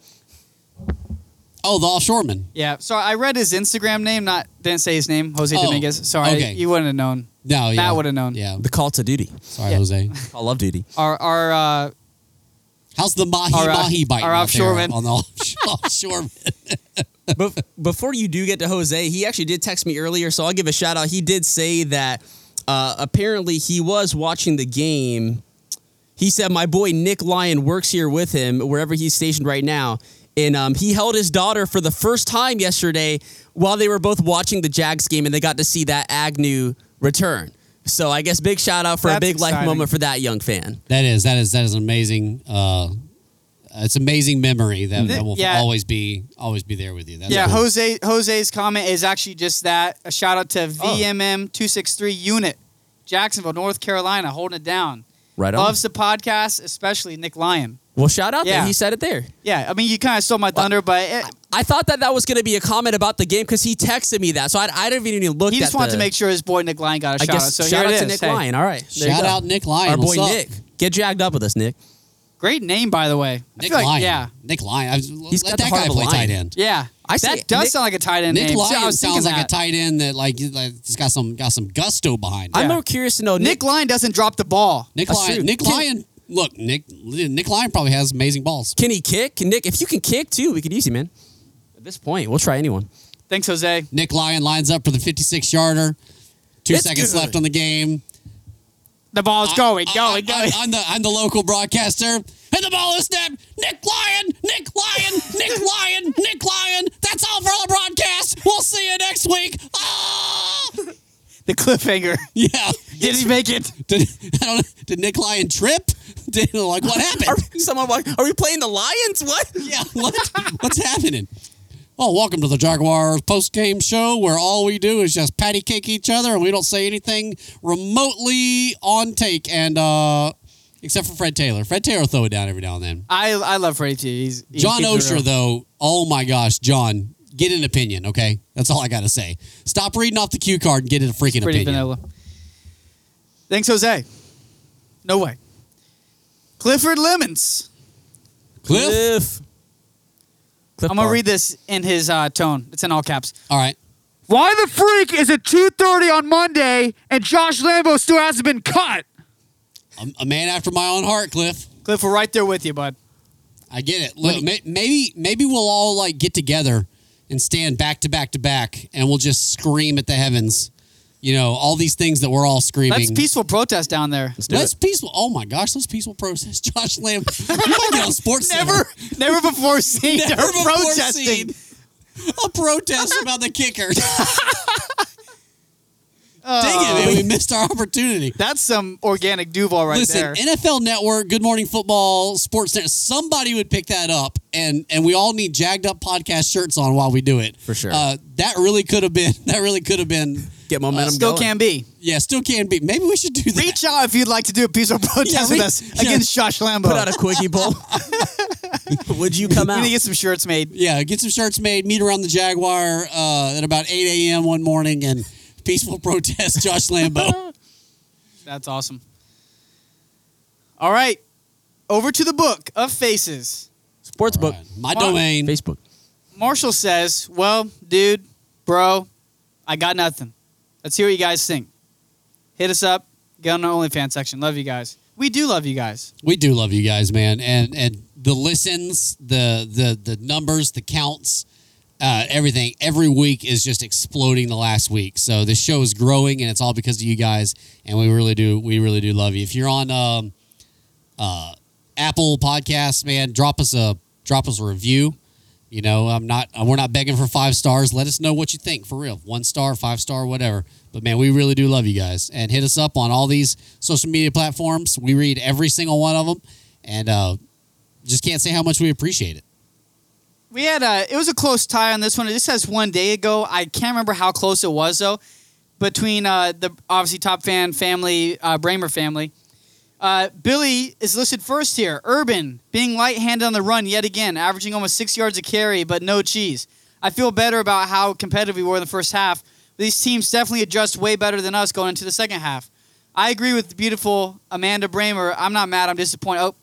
Oh, the offshoreman. Yeah. Sorry, I read his Instagram name. Not didn't say his name. Jose Oh, Dominguez. Sorry, okay. you wouldn't have known. No, yeah. Matt would've known. Yeah. The call to duty. Sorry, Yeah. Jose. Call of duty. Our our uh, How's the mahi Our, uh, mahi bite our out there offshoreman. on the off- offshore? but before you do get to Jose, he actually did text me earlier, so I'll give a shout out. He did say that uh, apparently he was watching the game. He said, My boy Nick Lyon works here with him, wherever he's stationed right now. and um, he held his daughter for the first time yesterday while they were both watching the Jags game, and they got to see that Agnew return. So I guess big shout out for a That's big life moment for that young fan. That is that is that is amazing. Uh, it's amazing memory that, that will Yeah. always be always be there with you. That's Yeah, cool. Jose Jose's comment is actually just that. A shout out to Oh. VMM two six three unit, Jacksonville, North Carolina, holding it down. Right on. Loves the podcast, especially Nick Lyon. Well, shout out Yeah. that he said it there. Yeah, I mean you kind of stole my thunder, but it, I thought that that was going to be a comment about the game because he texted me that, so I, I didn't even look. he just at wanted the- to make sure his boy Nick Lyon got a I shout guess out. So shout out to is. Nick Hey, Lyon. All right, there Shout go. out Nick Lyon. Our boy What's up? Nick. Get jacked up with us, Nick. Great name, by the way. Nick feel like- Lyon. yeah, Nick Lyon. I was, He's let got the that heart guy of a play lion. tight end. yeah. I say that does Nick- sound like a tight end Nick name. Lyon was thinking sounds like that. a tight end that like like it's got some got some gusto behind it. I'm Yeah. more curious to know Nick Lyon doesn't drop the ball. Nick That's Lyon. true. Nick Can- Lyon. Look, Nick Nick Lyon probably has amazing balls. Can he kick? Nick, if you can kick too, we could use you, man. At this point, we'll try anyone. Thanks, Jose. Nick Lyon lines up for the 56 yarder. Two It's seconds good. left on the game. The ball's going, I- going, I- going. I, am the I'm the local broadcaster, and the ball is snapped. Nick Lyon, Nick Lyon, Nick Lyon, Nick We'll see you next week. Ah, the cliffhanger. yeah. Did he make it? Did, I don't, did Nick Lyon trip? Did, like what happened? Are, someone, wa- are we playing the Lions? What? yeah, what, what's happening? Oh, welcome to the Jaguars post game show where all we do is just patty cake each other and we don't say anything remotely on take and uh except for Fred Taylor. Fred Taylor will throw it down every now and then. I I love Freddie too. He's, he John Osher though, oh my gosh, John, get an opinion, okay? That's all I gotta say. Stop reading off the cue card and get a freaking pretty opinion. vanilla. Thanks, Jose. No way. Clifford Lemons. Cliff? Cliff. Cliff I'm gonna Bar. read this in his uh, tone. It's in all caps. All right. Why the freak is it 2:30 on Monday and Josh Lambo still hasn't been cut? A, a man after my own heart, Cliff. Cliff, we're right there with you, bud. I get it. Look, may, maybe maybe we'll all like get together and stand back to back to back, and we'll just scream at the heavens. You know, all these things that we're all screaming. That's peaceful protest down there. do Let's it. peaceful. Oh my gosh, let's peaceful protest. Josh Lamb, you might get on Sports Never, never before seen Never her before protesting. seen. a protest about the kicker. Oh, Dang it, man, we missed our opportunity. That's some organic Duval right Listen, there. NFL Network, Good Morning Football, Sports Net, somebody would pick that up, and and we all need Jacked Up Podcast shirts on while we do it. For sure. Uh, that really could have been. That really could have been. Get momentum Still going. can be. Yeah, still can be. Maybe we should do that. Reach out if you'd like to do a piece of protest Yeah, with us yeah. against Josh Lambo. Put out a quickie poll. Would you come out? we out? need to get some shirts made. Yeah, get some shirts made. Meet around the Jaguar uh, at about eight a.m. one morning and peaceful protest. Josh Lambo. That's awesome. All right, over to the book of faces. Sportsbook. Right. My domain. Facebook. Marshall says, "Well, dude, bro, I got nothing. Let's hear what you guys think. Hit us up. Get on the OnlyFans section. Love you guys. We do love you guys. We do love you guys, man, and and the listens, the the the numbers, the counts, uh, everything. Every week is just exploding. The last week, so this show is growing, and it's all because of you guys. And we really do, we really do love you. If you're on um, uh, Apple Podcasts, man, drop us a drop us a review. You know, I'm not. We're not begging for five stars. Let us know what you think for real. One star, five star, whatever. But man, we really do love you guys. And hit us up on all these social media platforms. We read every single one of them, and uh, just can't say how much we appreciate it. We had a. It was a close tie on this one. This says one day ago. I can't remember how close it was though. Between uh, the obviously top fan family, uh, Bramer family. Uh, Billy is listed first here. Urban being light-handed on the run yet again, averaging almost six yards a carry, but no cheese. I feel better about how competitive we were in the first half. These teams definitely adjust way better than us going into the second half. I agree with beautiful Amanda Bramer. I'm not mad. I'm disappointed. Oh,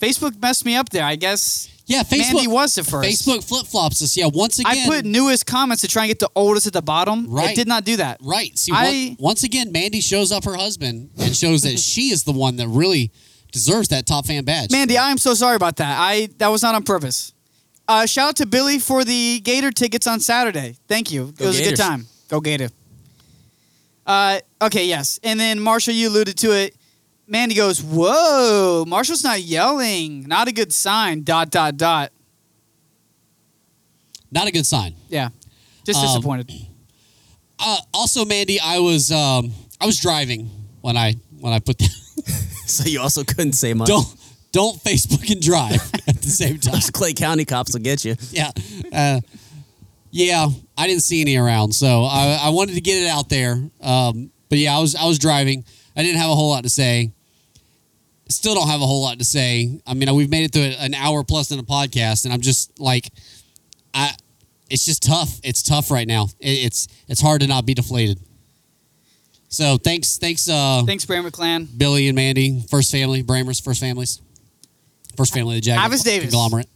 Facebook messed me up there. I guess Yeah, Facebook. Mandy was the first. Facebook flip flops us. Yeah, once again. I put newest comments to try and get the oldest at the bottom. Right. It did not do that. Right. See, I- one- once again, Mandy shows up her husband and shows that she is the one that really deserves that top fan badge. Mandy, I am so sorry about that. I that was not on purpose. Uh, shout out to Billy for the Gator tickets on Saturday. Thank you. Go it was a good time. Go Gator. Uh, okay, yes. And then Marshall, you alluded to it. Mandy goes, "Whoa, Marshall's not yelling. Not a good sign." Dot dot dot. Not a good sign. Yeah, just Um, disappointed. Uh, also, Mandy, I was um, I was driving when I when I put that. So you also couldn't say much. don't don't Facebook and drive at the same time. Those Clay County cops will get you. yeah. Uh, yeah, I didn't see any around, so I, I wanted to get it out there. Um, but yeah, I was I was driving. I didn't have a whole lot to say. Still don't have a whole lot to say. I mean, we've made it through an hour plus in a podcast, and I'm just like, I. It's just tough. It's tough right now. It's it's hard to not be deflated. So thanks, thanks, uh, Thanks, Bramer Clan. Billy and Mandy, first family, Bramers, first families, first family of the Jag Avis Davis. conglomerate.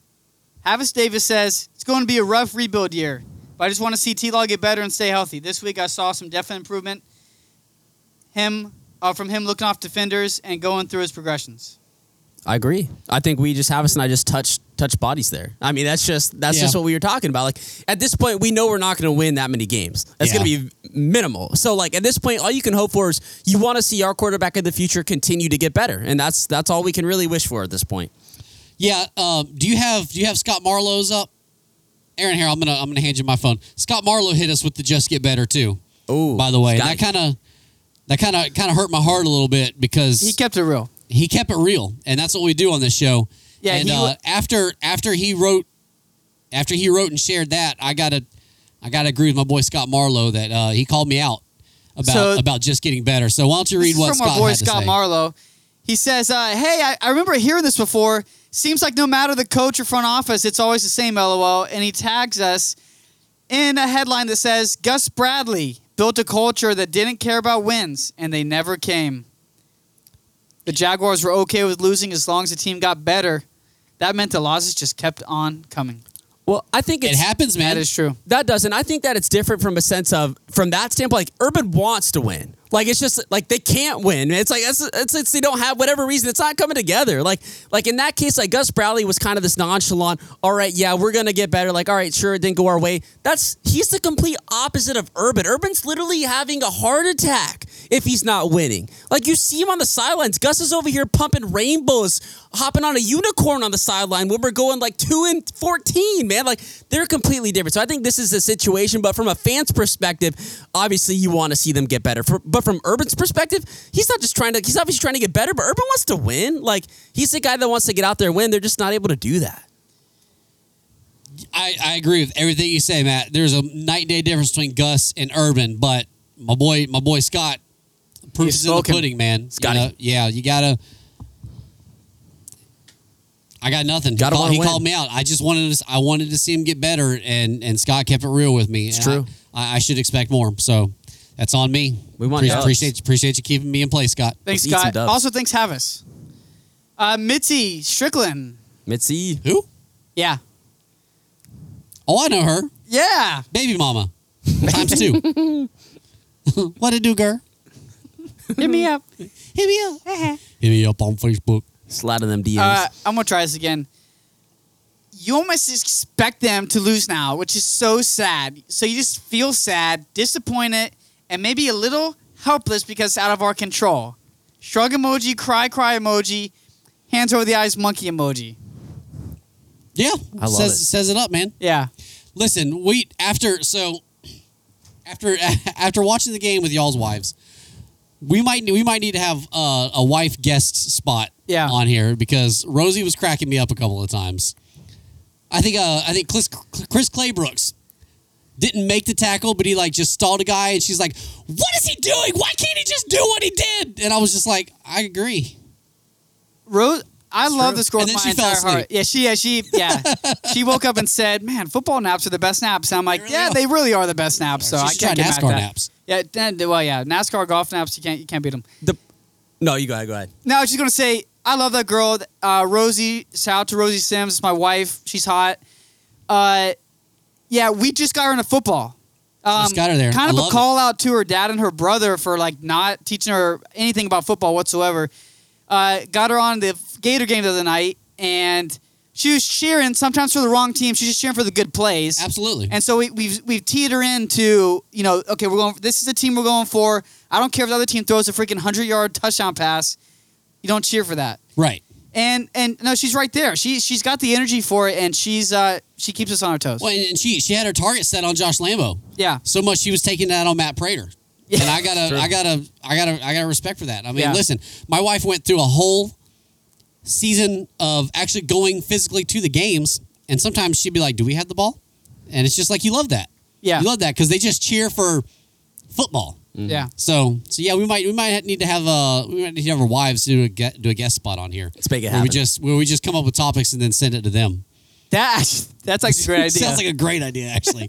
Havis Davis says it's going to be a rough rebuild year, but I just want to see T Law get better and stay healthy. This week I saw some definite improvement. Him uh, from him looking off defenders and going through his progressions. I agree. I think we just Havis and I just touched touch bodies there. I mean, that's just that's Yeah. just what we were talking about. Like at this point, we know we're not going to win that many games. That's going to be minimal. So like at this point, all you can hope for is you want to see our quarterback in the future continue to get better, and that's that's all we can really wish for at this point. Yeah. Um, do you have Do you have Scott Marlowe's up? Aaron, here I'm gonna I'm gonna hand you my phone. Scott Marlowe hit us with the just get better too. Oh, By the way, that kind of that kind of kind of hurt my heart a little bit because He kept it real. he kept it real, and that's what we do on this show. Yeah, and he uh, after after he wrote after he wrote and shared that, I gotta I gotta agree with my boy Scott Marlowe that uh, he called me out about So- about just getting better. So why don't you read what from Scott our boy Scott? Marlowe. He says, uh, "Hey, I, I remember hearing this before. Seems like no matter the coach or front office, it's always the same. LOL." And he tags us in a headline that says, "Gus Bradley built a culture that didn't care about wins, and they never came. The Jaguars were okay with losing as long as the team got better. That meant the losses just kept on coming. well, I think It happens, man. That is true. That doesn't. I think that it's different from a sense of from that standpoint. Like Urban wants to win. Like it's just like they can't win. It's like it's, it's, it's they don't have whatever reason. It's not coming together. Like like in that case, like Gus Bradley was kind of this nonchalant. All right, yeah, we're gonna get better. Like all right, sure, it didn't go our way. That's he's the complete opposite of Urban. Urban's literally having a heart attack if he's not winning. Like you see him on the sidelines. Gus is over here pumping rainbows, hopping on a unicorn on the sideline when we're going like two and fourteen. Man, like they're completely different. So I think this is the situation. But from a fan's perspective, obviously you want to see them get better. For, but from Urban's perspective, he's not just trying to. He's obviously trying to get better. But Urban wants to win. Like he's the guy that wants to get out there and win. They're just not able to do that. I, I agree with everything you say, Matt. There's a night and day difference between Gus and Urban, but my boy, my boy Scott, proof is in the pudding, man. You Scotty. know, yeah, you gotta. I got nothing. Gotta he, called, he called me out. I just wanted to. I wanted to see him get better, and and Scott kept it real with me. It's And true. I, I, I should expect more. So that's on me. We want appreciate, dubs. appreciate appreciate you keeping me in place, Scott. Thanks, Let's Scott. Also, thanks, Havis. Uh, Mitzi Strickland. Mitzi, Who? Yeah. Oh, I know her. Yeah. Baby mama. Times two. what it do, girl? Hit me up. Hit me up. Hit me up on Facebook. slide in them DMs. Uh, I'm gonna try this again. You almost expect them to lose now, which is so sad. So you just feel sad, disappointed, and maybe a little helpless because it's out of our control. Shrug emoji, cry, cry emoji, hands over the eyes, monkey emoji. Yeah, I love says it. says it up, man. Yeah. Listen, we after so after after watching the game with y'all's wives, we might we might need to have uh, a wife guest spot Yeah. on here because Rosie was cracking me up a couple of times. I think uh, I think Chris, Chris Claybrooks didn't make the tackle, but he like just stalled a guy, and she's like, "What is he doing? Why can't he just do what he did?" And I was just like, "I agree." Rose, I love true. this girl And with then my she fell entire heart. Yeah, she, yeah, she, yeah, she woke up and said, "Man, football naps are the best naps." And I'm like, really "Yeah, are. they really are the best naps." So She I should can't try get mad at NASCAR that. naps. Yeah, then- well, yeah, NASCAR golf naps. You can't, you can't beat them. the, no, you go ahead. Go ahead. No, I was just gonna say I love that girl, uh, Rosie. Shout out to Rosie Sims. It's my wife. She's hot. Uh, yeah, we just got her into football. Um, Just got her there. Kind I of a love it. call out to her dad and her brother for like not teaching her anything about football whatsoever. Uh, got her on the Gator game the other night, and she was cheering sometimes for the wrong team. She's just cheering for the good plays. Absolutely. And so we, we've we've teed her into you know okay we're going this is the team we're going for. I don't care if the other team throws a freaking hundred yard touchdown pass. You don't cheer for that. right. And and no, she's right there. She she's got the energy for it, and she's uh she keeps us on our toes. Well, and and she she had her target set on Josh Lambo. Yeah. So much she was taking that on Matt Prater. And I gotta, I gotta, I gotta, I gotta respect for that. I mean, Yeah. listen, my wife went through a whole season of actually going physically to the games, and sometimes she'd be like, "Do we have the ball?" And it's just like you love that. Yeah. you love that because they just cheer for football. Yeah. So, so yeah, we might, we might need to have, uh, we might need to have our wives do a get, do a guest spot on here. Let's make it Where we just, where we just come up with topics and then send it to them. That that's like a great idea. Sounds like a great idea, actually.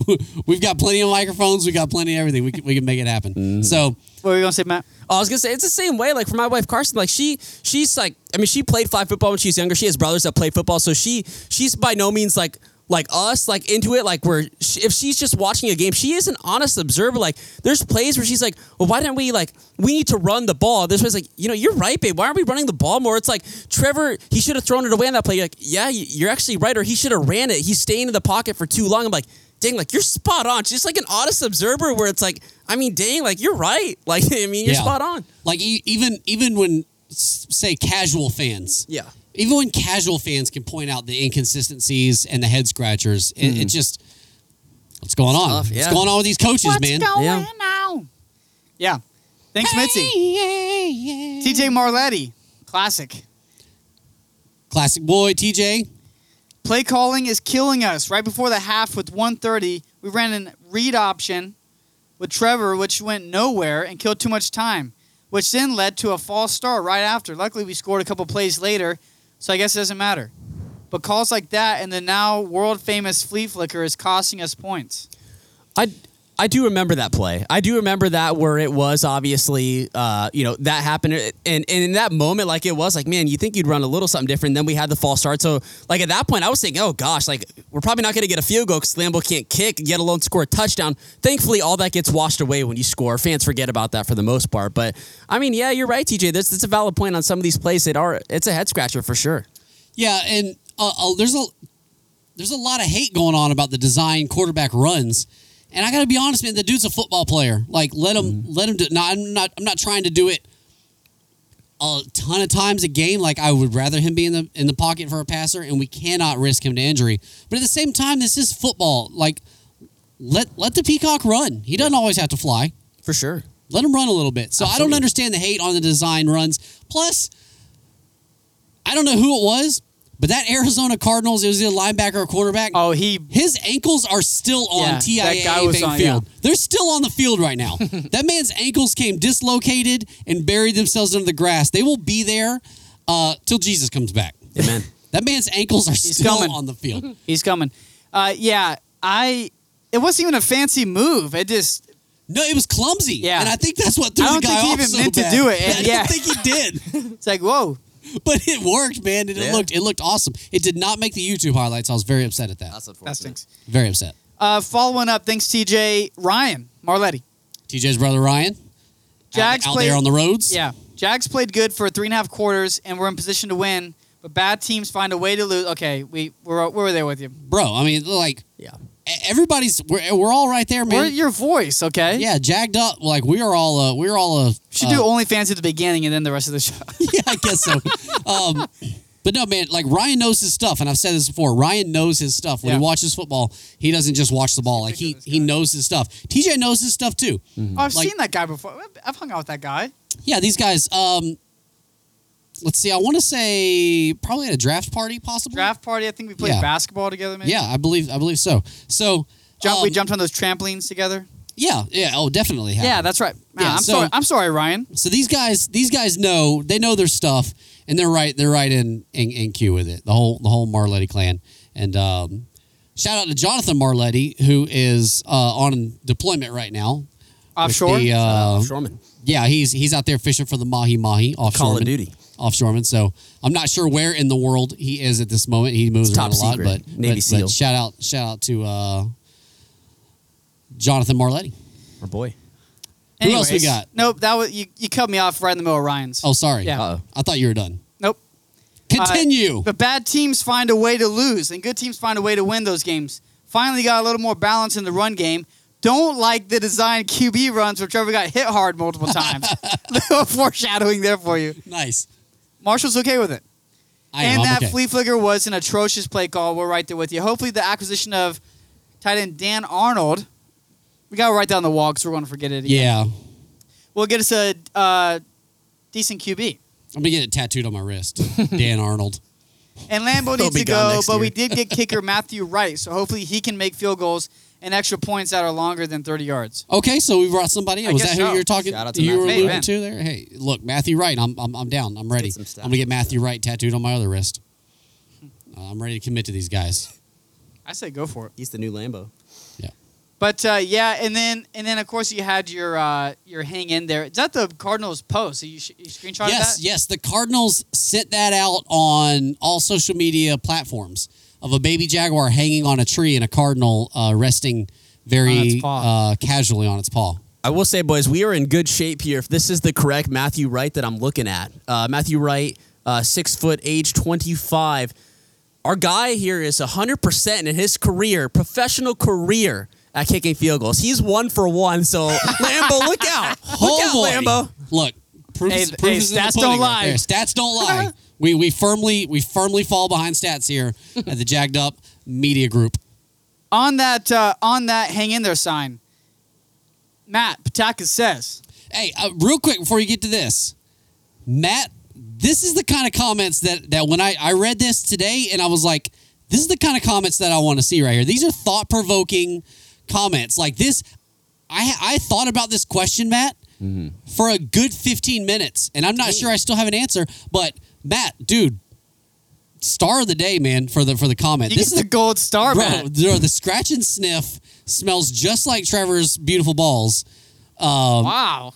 We've got plenty of microphones. We got plenty of everything. We can, we can make it happen. Mm-hmm. So, what were you gonna say, Matt? Oh, I was gonna say it's the same way. Like for my wife Carson, like she she's like I mean she played flag football when she was younger. She has brothers that play football, so she she's by no means like like us like into it. Like where she, if she's just watching a game, she is an honest observer. Like there's plays where she's like, well, why didn't we like we need to run the ball? This was like you know you're right, babe. Why aren't we running the ball more? It's like Trevor he should have thrown it away on that play. You're like yeah, you- you're actually right, or he should have ran it. He's staying in the pocket for too long. I'm like. Dang, like you're spot on. Just like an honest observer, where it's like, I mean, dang, like you're right. Like, I mean, you're Yeah. spot on. like even even when say casual fans, Yeah. Even when casual fans can point out the inconsistencies and the head scratchers, it, it hmm. just what's going on? tough, yeah. What's going on with these coaches, man? Yeah. now? Yeah. Thanks, Mitzi. yeah TJ Marletti, classic. Classic boy, TJ. Play calling is killing us. Right before the half with 130, we ran a read option with Trevor, which went nowhere and killed too much time, which then led to a false start right after. Luckily, we scored a couple plays later, so I guess it doesn't matter. But calls like that and the now world famous flea flicker is costing us points. I I do remember that play. I do remember that where it was obviously, uh, you know, that happened, and, and in that moment, like it was like, man, you think you'd run a little something different. Then we had the false start, so like at that point, I was thinking, oh gosh, like we're probably not going to get a field goal because Lambo can't kick, yet alone score a touchdown. Thankfully, all that gets washed away when you score. Fans forget about that for the most part. But I mean, yeah, you're right, TJ. This that's a valid point on some of these plays. It are it's a head scratcher for sure. Yeah, and uh, uh, there's a there's a lot of hate going on about the design quarterback runs, and I got to be honest, man. The dude's a football player. Like let him mm-hmm. let him do. No, I'm not. I'm not trying to do it a ton of times a game. Like I would rather him be in the in the pocket for a passer, and we cannot risk him to injury. But at the same time, this is football. Like let let the peacock run. He doesn't always have to fly. For sure. Let him run a little bit. So I don't understand the hate on the design runs. Plus, I don't know who it was, but that Arizona Cardinals, it was either linebacker or quarterback. Oh, he His ankles are still on Yeah, that TIAA guy was Bank on- Field. yeah. They're still on the field right now. that man's ankles came dislocated and buried themselves under the grass. They will be there uh, till Jesus comes back. Amen. That man's ankles are still coming. on the field. he's coming. Uh, yeah, I. It wasn't even a fancy move. It just No, it was clumsy. Yeah. and I think that's what threw I don't guy think he even so meant to do it, and I don't think he did. it's like whoa. but it worked, man. And it Yeah. looked it looked awesome. It did not make the YouTube highlights. I was very upset at that. That stinks. Very upset. Uh, following up, thanks TJ Ryan Marletti. TJ's brother Ryan, Jags out, out played- there on the roads. Yeah, Jags played good for three and a half quarters, and we're in position to win. But bad teams find a way to lose. Okay, we we're we're there with you. bro. I mean, like Yeah. Everybody's we're, we're all right there, We're man. your voice, okay? yeah, jacked up. Like we are all uh, we're all uh, Should uh, do OnlyFans at the beginning and then the rest of the show. yeah, I guess so. um, but no, man, like Ryan knows his stuff, and I've said this before. Ryan knows his stuff. When Yeah. he watches football, he doesn't just watch the ball. Like he he knows his stuff. TJ knows his stuff too. Oh, I've Like- seen that guy before. I've hung out with that guy. Yeah, these guys. Um, let's see. I want to say probably at a draft party, possibly. Draft party. I think we played Yeah. basketball together. Maybe. Yeah, I believe I believe so. So Jump, we um, jumped on those trampolines together. Yeah, yeah. Oh, definitely. Yeah, that's right. Man, Yeah, I'm so- sorry. I'm sorry, Ryan. So these guys, these guys know they know their stuff, and they're right. They're right in in, in queue with it. The whole the whole Marletti clan. And um, shout out to Jonathan Marletti, who is uh, on deployment right now. with Offshore. The, uh, Shoreman. yeah, he's he's out there fishing for the mahi mahi offshore. Call of Duty. Offshoreman. So I'm not sure where in the world he is at this moment. He moves It's around top a lot, but Navy but, SEAL. but shout out shout out to uh, Jonathan Marletti. Our boy. Who else we Anyways, got? Nope. That was you. You cut me off right in the middle of Ryan's. Oh, sorry. Yeah. Uh-oh. I thought you were done. Nope. Continue. But bad teams find a way to lose, and good teams find a way to win those games. Finally, got a little more balance in the run game. Don't like the design QB runs where Trevor got hit hard multiple times. little foreshadowing there for you. nice. Marshall's okay with it. I and am. That okay. flea flicker was an atrocious play call. We're right there with you. Hopefully, the acquisition of tight end Dan Arnold, we got to write down the wall because we're going to forget it. Again. Yeah, will get us a uh, decent QB. I'm gonna get it tattooed on my wrist. Dan Arnold. And Lambo needs to go, but we did get kicker Matthew Wright, so hopefully he can make field goals and extra points that are longer than 30 yards. Okay, so we brought somebody. in. I Was guess that who so. you were talking? Shout out to you were Matthew. alluding Hey, to there. Hey, look, Matthew Wright. I'm I'm, I'm down. I'm ready. Get some I'm gonna get Matthew Wright tattooed on my other wrist. Uh, I'm ready to commit to these guys. I say go for it. He's the new Lambo. Yeah. But uh, yeah, and then and then of course you had your uh, your hang in there. Is that the Cardinals post? So you, sh- you screenshotted yes, that? yes. The Cardinals sent that out on all social media platforms of a baby jaguar hanging on a tree and a cardinal uh, resting very uh, casually on its paw. I will say, boys, we are in good shape here. If this is the correct Matthew Wright that I'm looking at, uh, Matthew Wright, uh, six foot, age 25. Our guy here is 100% in his career, professional career at kicking field goals. He's one for one. So, Lambo, look out. Look Oh, out, boy. Lambo. Look, proof, Hey, is, th- proof hey, is in the stats don't lie. there. Stats don't lie. We we firmly we firmly fall behind stats here at the Jacked Up Media Group. On that uh, on that hang in there sign, Matt Patakis says, Hey, uh, real quick before you get to this, Matt, this is the kind of comments that that when I I read this today and I was like, this is the kind of comments that I want to see right here. These are thought provoking comments like this. I I thought about this question, Matt, for a good fifteen minutes, and I'm not sure I still have an answer. But Matt, dude, star of the day, man, for the for the comment. "You this is the gold star, Bro, Matt." the, the scratch and sniff smells just like Trevor's beautiful balls. Um, Wow.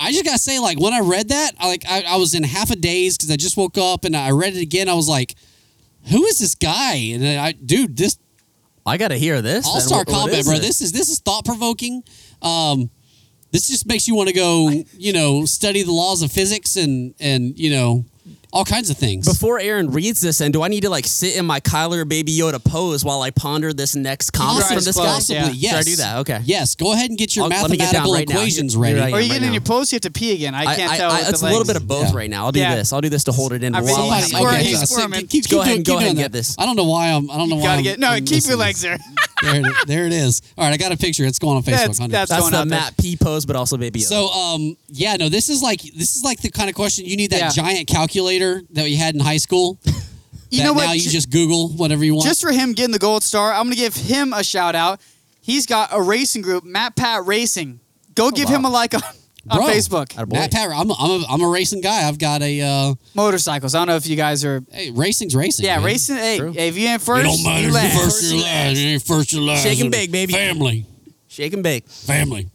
I just gotta say, like when I read that, I like I, I was in half a daze because I just woke up and I read it again. I was like, "Who is this guy?" And then I, dude, this I got to hear this. all star What- what comment, bro. it? This is this is thought provoking. Um, this just makes you want to go, you know, study the laws of physics and and you know all kinds of things. Before Aaron reads this, and do I need to like sit in my Kyler Baby Yoda pose while I ponder this next comment from eyes this guy? Possibly, yeah. yes. Should I do that? Okay. Yes, go ahead and get your I'll- let get mathematical right equations Here- ready. here I Or you am get right in your now. post, you have to pee again. I I, can't I, tell. I, with it's the a little bit of both Yeah. right now. I'll do Yeah. this. I'll do this to hold it in. I while really- I- He's squirming, he's so squirming. keep- keep Go ahead and go ahead and that. get this. I don't know why I'm. I don't know why. gotta I'm, get no. I'm keep your legs there. There, it- there it is. All right, I got a picture. It's going on Facebook. That's- that's- That's going the out there. Matt P pose, but also Baby so um yeah no this is like this is like the kind of question you need that Yeah. giant calculator that you had in high school. You that know what? Now you Ju- just Google whatever you want. just for him getting the gold star, I'm gonna give him a shout out. He's got a racing group, Matt Pat Racing. Go give wow. him a like on, on Bro. Facebook. Attaboy. Matt Pat, I'm a, I'm a, I'm a racing guy. I've got a uh, Motorcycles. I don't know if you guys are. hey racing's racing. Yeah, man. racing. Hey, True. hey, if you ain't first, It don't matter you if last. you're first or last. You ain't first or last. Shake and bake, baby. Family, Shake and bake. family,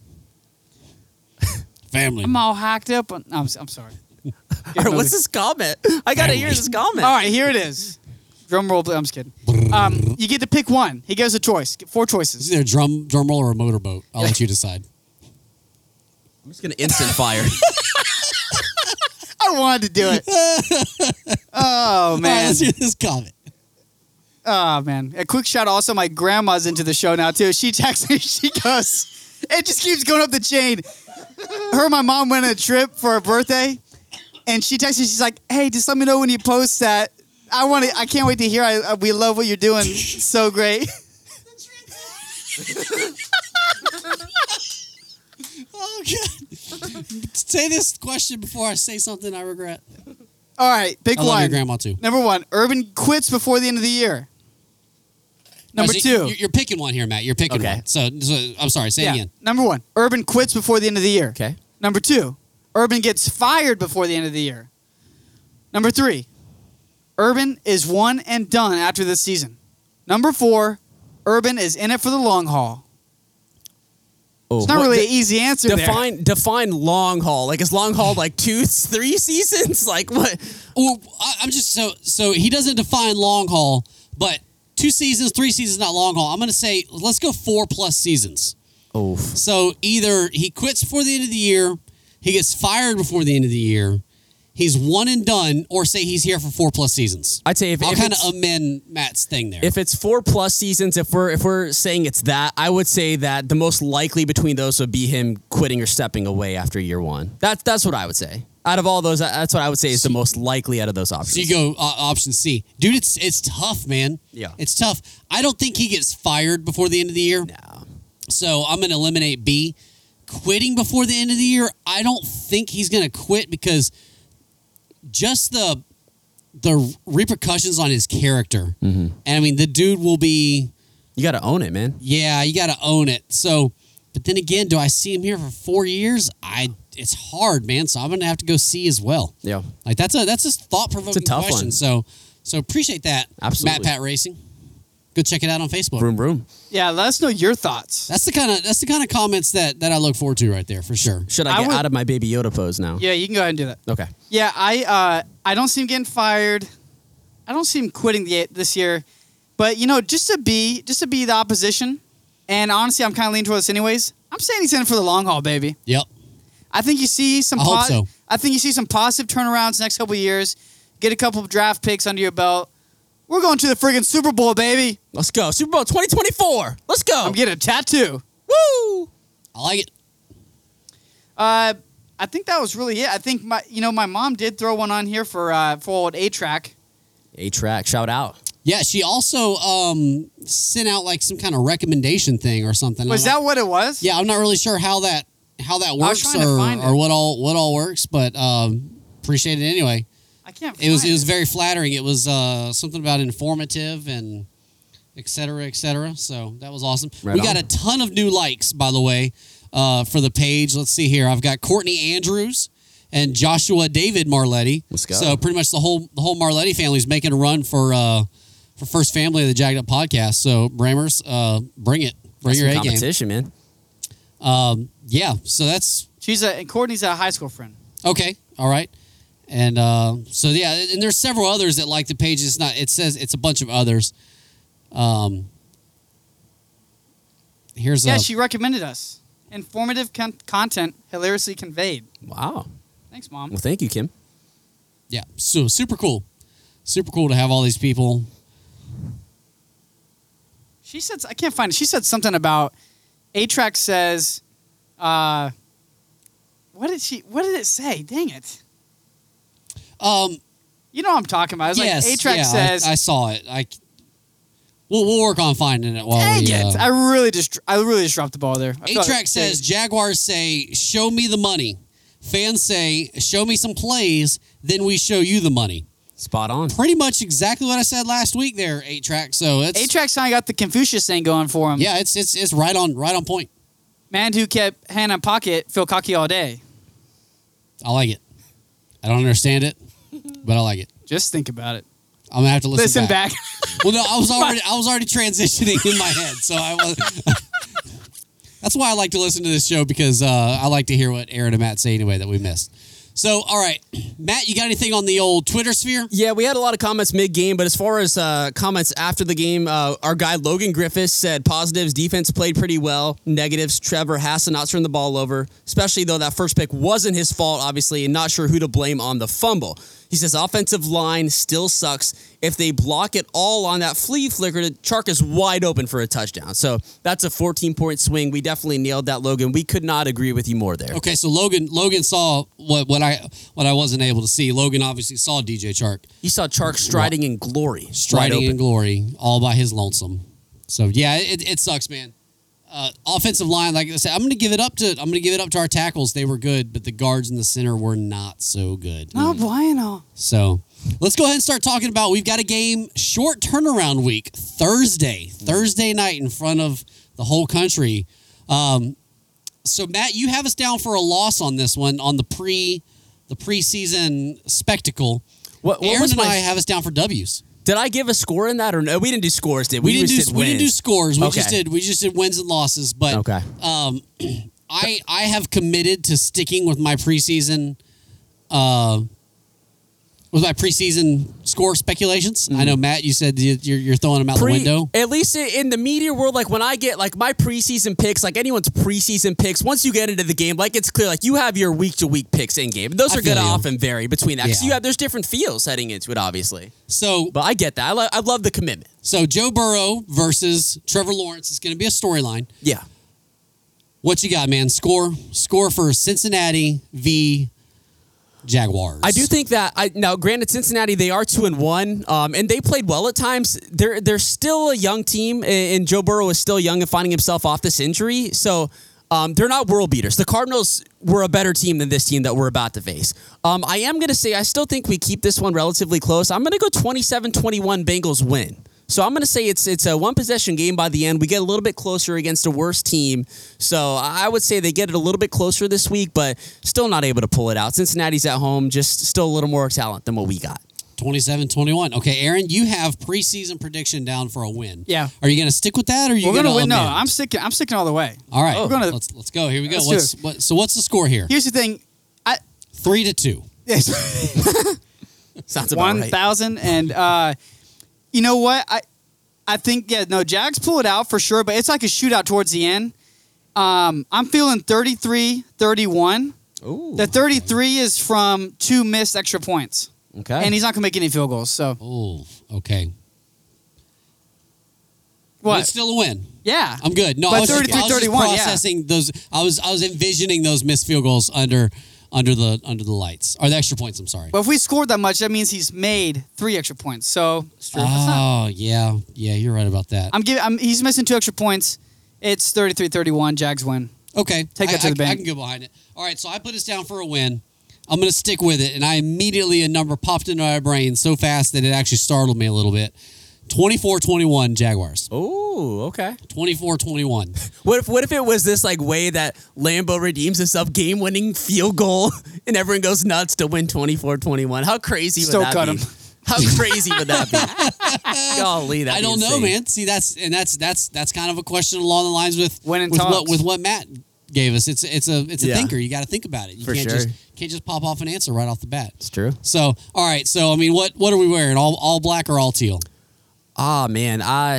family. I'm all hacked up. On, I'm, I'm sorry. All right, what's this comment? I gotta hear this comment. All right, here it is. Drum roll. I'm just kidding. Um, you get to pick one. He gives a choice. Get four Is choices. it a drum drum roll or a motorboat? I'll let you decide. I'm just gonna instant fire. I wanted to do it. oh All right, man. let's hear this comment. Oh man! A quick shout. Also, my grandma's into the show now too. She texts me. She goes. It just keeps going up the chain. Her and my mom went on a trip for her birthday, and she texts me. She's like, "Hey, just let me know when you post that. I want to. I can't wait to hear. I, I- we love what you're doing. So great." Oh god. say this question before I say something I regret. All right, pick I love your grandma too. Number one, Urban quits before the end of the year. Number Oh, so two, You're, you're picking one here, Matt. You're picking Okay. one. So, so I'm sorry. Say it yeah. again. Number one, Urban quits before the end of the year. Okay. Number two, Urban gets fired before the end of the year. Number three, Urban is one and done after this season. Number four, Urban is in it for the long haul. Oh, It's not really de- an easy answer there. define define long haul. Like is long haul like two, three seasons? Like what? Well, I, I'm just so so he doesn't define long haul, but two seasons, three seasons, not long haul. I'm going to say let's go four plus seasons. Oh, So either he quits before the end of the year, he gets fired before the end of the year, he's one and done, or say he's here for four plus seasons. I'd say if, I'll kind of amend Matt's thing there. If it's four plus seasons, if we're if we're saying it's that, I would say that the most likely between those would be him quitting or stepping away after year one. That's that's what I would say. Out of all those, that's what I would say is the most likely out of those options. So you go uh, option C, dude. It's it's tough, man. Yeah. it's tough. I don't think he gets fired before the end of the year. No. So I'm going to eliminate B. Quitting before the end of the year, I don't think he's going to quit because just the the repercussions on his character. Mm-hmm. And I mean, the dude will be, You got to own it, man. yeah, you got to own it. So, but then again, do I see him here for four years? I it's hard, man. So I'm going to have to go see as well. Yeah. Like that's a that's a thought provoking It's a tough question. one. So so appreciate that, Absolutely. Matt Pat Racing. Go check it out on Facebook. Broom, broom. Yeah, let us know your thoughts. That's the kind of that's the kind of comments that that I look forward to right there for sure. Should I I get would- out of my baby Yoda pose now? Yeah, you can go ahead and do that. Okay. Yeah, I uh, I don't see him getting fired. I don't see him quitting the this year. But you know, just to be just to be the opposition, and honestly, I'm kind of leaning towards this anyways. I'm saying he's in for the long haul, baby. Yep. I think you see some. I hope so. I think you see some positive turnarounds next couple of years. Get a couple of draft picks under your belt. We're going to the friggin' Super Bowl, baby. Let's go. Super Bowl 2024. Let's go. I'm getting a tattoo. Woo! I like it. Uh, I think that was really it. I think my, you know, my mom did throw one on here for uh, for old A track. A track. Shout out. Yeah, she also um sent out like some kind of recommendation thing or something. Was I'm that not- what it was? Yeah, I'm not really sure how that how that works or, or what all what all works, but um appreciate it anyway. I. It was it was very flattering. It was uh something about informative and et cetera, et cetera. So that was awesome. Right we got on. a ton of new likes, by the way, uh, for the page. Let's see here. I've got Courtney Andrews and Joshua David Marletti. Let's go. So pretty much the whole the whole Marletti family is making a run for uh, for first family of the Jacked Up podcast. So Bramers, uh, bring it, bring That's your some A game. competition, man. Um, yeah. So that's She's a and Courtney's a high school friend. Okay. All right. And uh, so yeah, and there's several others that like the page. It's not. It says it's a bunch of others. Um. Here's Yeah, a she recommended us. Informative con- content, hilariously conveyed. Wow. Thanks, mom. Well, thank you, Kim. yeah. So super cool, super cool to have all these people. She said I can't find it. She said something about A Track says, uh, what did she? What did it say? Dang it! Um. You know what I'm talking about. It's yes. like A Track yeah, says, I, I saw it. I. We'll, we'll work on finding it while "Dang we. it! Uh, I really just, I really just dropped the ball there." I A felt- Track says Jaguars say, "Show me the money." Fans say, "Show me some plays, then we show you the money." Spot on. Pretty much exactly what I said last week there, eight track. So it's A Track's kind of got the Confucius thing going for him. yeah, it's it's it's right on right on point. Man who kept hand in pocket, feel cocky all day. I like it. I don't understand it, but I like it. Just think about it. I'm gonna have to listen, Listen back. Well, no, I was already I was already transitioning in my head, so I was. That's why I like to listen to this show because uh, I like to hear what Aaron and Matt say anyway that we missed. So, all right, Matt, you got anything on the old Twitter sphere? Yeah, we had a lot of comments mid game, but as far as uh, comments after the game, uh, our guy Logan Griffiths said positives defense played pretty well. Negatives Trevor has to not turn the ball over, especially though that first pick wasn't his fault, obviously, and not sure who to blame on the fumble. He says offensive line still sucks. If they block it all on that flea flicker, Chark is wide open for a touchdown. So that's a 14 point swing. We definitely nailed that, Logan. We could not agree with you more there. Okay, so Logan Logan saw what what I what I wasn't able to see. Logan obviously saw DJ Chark He saw Chark striding in glory, striding in glory all by his lonesome. So yeah, it, it sucks, man. Uh, offensive line, like I said, I'm going to give it up to I'm going to give it up to our tackles. They were good, but the guards in the center were not so good. no bueno. So let's go ahead and start talking about. We've got a game, short turnaround week, Thursday, Thursday night in front of the whole country. Um, so Matt, you have us down for a loss on this one on the pre the preseason spectacle. What, what Aaron was and my I have us down for W's. Did I give a score in that or no? We didn't do scores, did we? We, didn't do we didn't do scores. We Okay. just did we just did wins and losses. But Okay. um, I I have committed to sticking with my preseason uh, with my preseason score speculations. I know Matt, you said you- you're, you're throwing them out Pre- the window. At least in the media world, like when I get like my preseason picks, like anyone's preseason picks, once you get into the game, like it's clear, like you have your week to week picks in game. Those I are going to often vary between that. Yeah. you have there's different feels heading into it, obviously. So But I get that. I, lo- I love the commitment. so Joe Burrow versus Trevor Lawrence is going to be a storyline. Yeah. What you got, man? Score score for Cincinnati v Jaguars. I do think that I now granted Cincinnati they are two and one, um, and they played well at times. They're they're still a young team, and, Joe Burrow is still young and finding himself off this injury. So um, they're not world beaters. The Cardinals were a better team than this team that we're about to face. Um, I am going to say I still think we keep this one relatively close. I'm going to go 27-21 Bengals win. So I'm going to say it's it's a one possession game by the end. We get a little bit closer against a worse team. So I would say they get it a little bit closer this week, but still not able to pull it out. Cincinnati's at home, just still a little more talent than what we got. 27-21. Okay, Aaron, you have preseason prediction down for a win. Yeah. Are you going to stick with that, or are you going to gonna win. No. I'm sticking. I'm sticking all the way. All right, We're gonna- let's let's go. Here we go. What's what, so? What's the score here? Here's the thing. I Three to two. Sounds about one right. thousand and uh, you know what I I think yeah no Jags pull it out for sure, but it's like a shootout towards the end. Um, I'm feeling 33-31. Ooh. The 33 is from two missed extra points, Okay. and he's not gonna make any field goals. So Oh, okay. But what? It's still a win. yeah, I'm good. No, But I was, just, I was just 33-31, yeah. processing those. I was I was envisioning those missed field goals under under the under the lights or the extra points. I'm sorry. But if we scored that much, that means he's made three extra points. So That's not- Oh yeah, yeah, you're right about that. I'm giving. I'm, he's missing two extra points. It's 33-31. Jags win. Okay, Take that I, to the I- I can go behind it. All right, so I put us down for a win. I'm going to stick with it, and I immediately a number popped into my brain so fast that it actually startled me a little bit. 24-21 Jaguars. Oh, okay. 24-21. What if what if it was this like way that Lambo redeems himself game winning field goal and everyone goes nuts to win 24-21? How crazy Still would that cut be? him. How crazy would that be? Golly, that I don't know, man. See, that's and that's that's that's kind of a question along the lines with Winning with what with what Matt gave us. It's it's a it's a Yeah. thinker. You got to think about it. You For can't sure. just can't just pop off an answer right off the bat. It's true. So, all right. So, I mean, what what are we wearing? All all black or all teal? Ah, man, I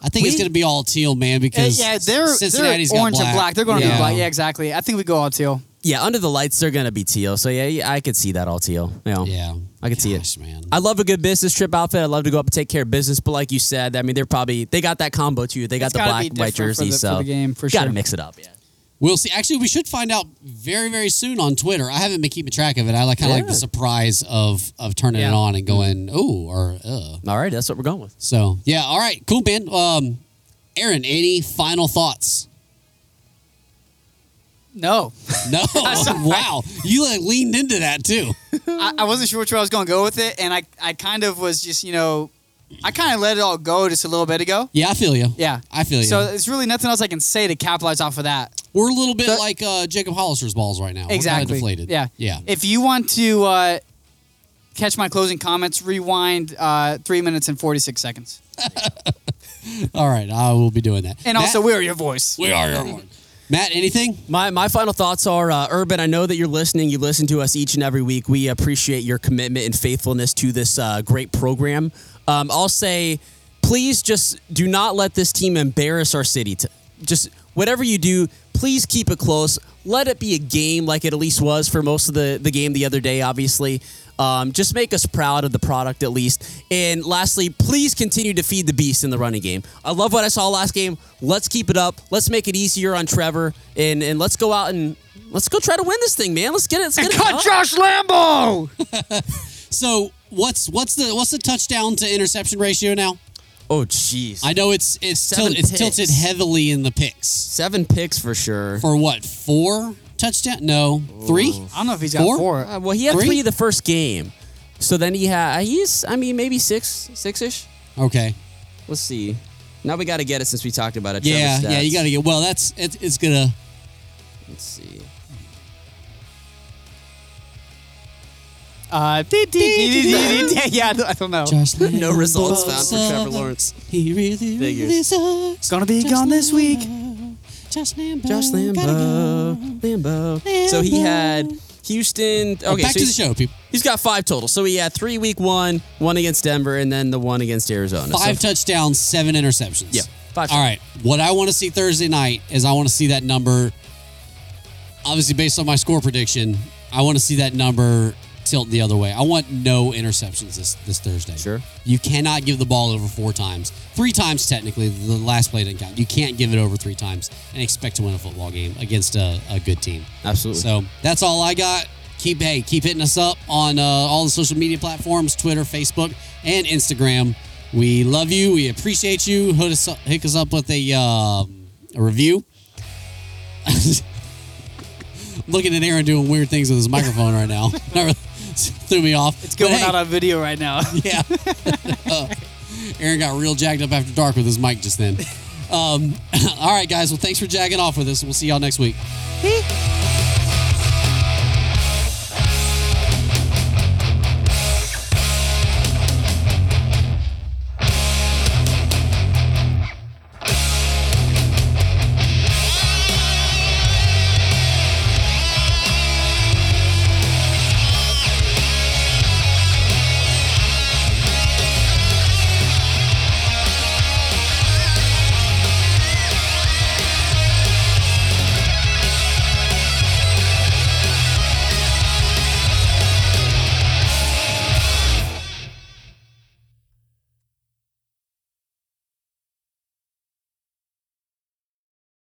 I think it's going to be all teal, man, Uh, because yeah, they're, Cincinnati's they're got orange black. and black. They're going to Yeah. be black. Yeah, exactly. I think we go all teal. yeah, under the lights they're gonna be teal. So yeah, yeah, I could see that all teal. You know, Yeah, I could see it. Man. I love a good business trip outfit. I love to go up and take care of business. But like you said, I mean, they're probably they got that combo too. They got It's the black and white different for jersey. the- for so the game, for gotta sure. mix it up. Yeah. We'll see. Actually, we should find out very, very soon on Twitter. I haven't been keeping track of it. I like kind of like the surprise of of turning it on and going, oh, or uh. All right, that's what we're going with. So yeah, all right, cool, man. Um, Aaron, any final thoughts? No, No. wow, you like leaned into that too. I, I wasn't sure which way I was going to go with it, and I, I kind of was just, you know, I kind of let it all go just a little bit ago. Yeah, I feel you. Yeah, I feel you. So it's really nothing else I can say to capitalize off of that. We're a little bit So- like uh, Jacob Hollister's balls right now. We're exactly. deflated. Yeah, Yeah. If you want to uh, catch my closing comments, rewind uh, three minutes and forty six seconds, All right, I will be doing that. and Matt? also we're your voice. we are your voice. Matt, anything? My my final thoughts are uh, Urban. I know that you're listening. You listen to us each and every week. We appreciate your commitment and faithfulness to this uh, great program. Um, I'll say, please just do not let this team embarrass our city. To just whatever you do, please keep it close. Let it be a game like it at least was for most of the the game the other day. Obviously. Um, just make us proud of the product at least. And lastly, please continue to feed the beast in the running game. I love what I saw last game. Let's keep it up. Let's make it easier on Trevor, and and let's go out and let's go try to win this thing, man. Let's get it. Let's get it done. Josh Lambo. So what's what's the what's the touchdown to interception ratio now? Oh, jeez. I know it's it's Seven til- it's picks. tilted heavily in the picks Seven picks for sure. for what four touchdown? No, three. I don't know if he's got Four? four. Uh, well, he had Three? three? the first game, so then he had he's I mean maybe six six ish. Okay. Let's see. Now we got to get it since we talked about it. Trevor Yeah, yeah. You got to get. Well, that's it's, it's gonna. Let's see. Uh, yeah, I don't- I don't know. Josh No results found for Trevor Lawrence. sucks. He really, really Figures. sucks. Gonna be Josh gone this week. Lambo. Josh Lambo. Josh Lambo, Lambo. So he had Houston. Okay, Back so to the he's- show, people. He's got five total. So he had three week one, one against Denver, and then the one against Arizona. Five So, touchdowns, seven interceptions. Yeah, five All right. What I want to see Thursday night is I want to see that number. Obviously, based on my score prediction, I want to see that number tilt the other way. I want no interceptions this this Thursday. Sure. You cannot give the ball over four times. Three times technically. The last play didn't count. You can't give it over three times and expect to win a football game against a, a good team. Absolutely. So that's all I got. keep hey keep hitting us up on uh, all the social media platforms: Twitter, Facebook, and Instagram. We love you. We appreciate you. Hook us up, hook us up with a uh, a review. Looking at Aaron doing weird things with his microphone right now. Threw me off. It's going hey, out on video right now. yeah. Uh, Aaron got real jacked up after dark with his mic just then. Um, all right, guys. Well, thanks for jagging off with us. We'll see y'all next week.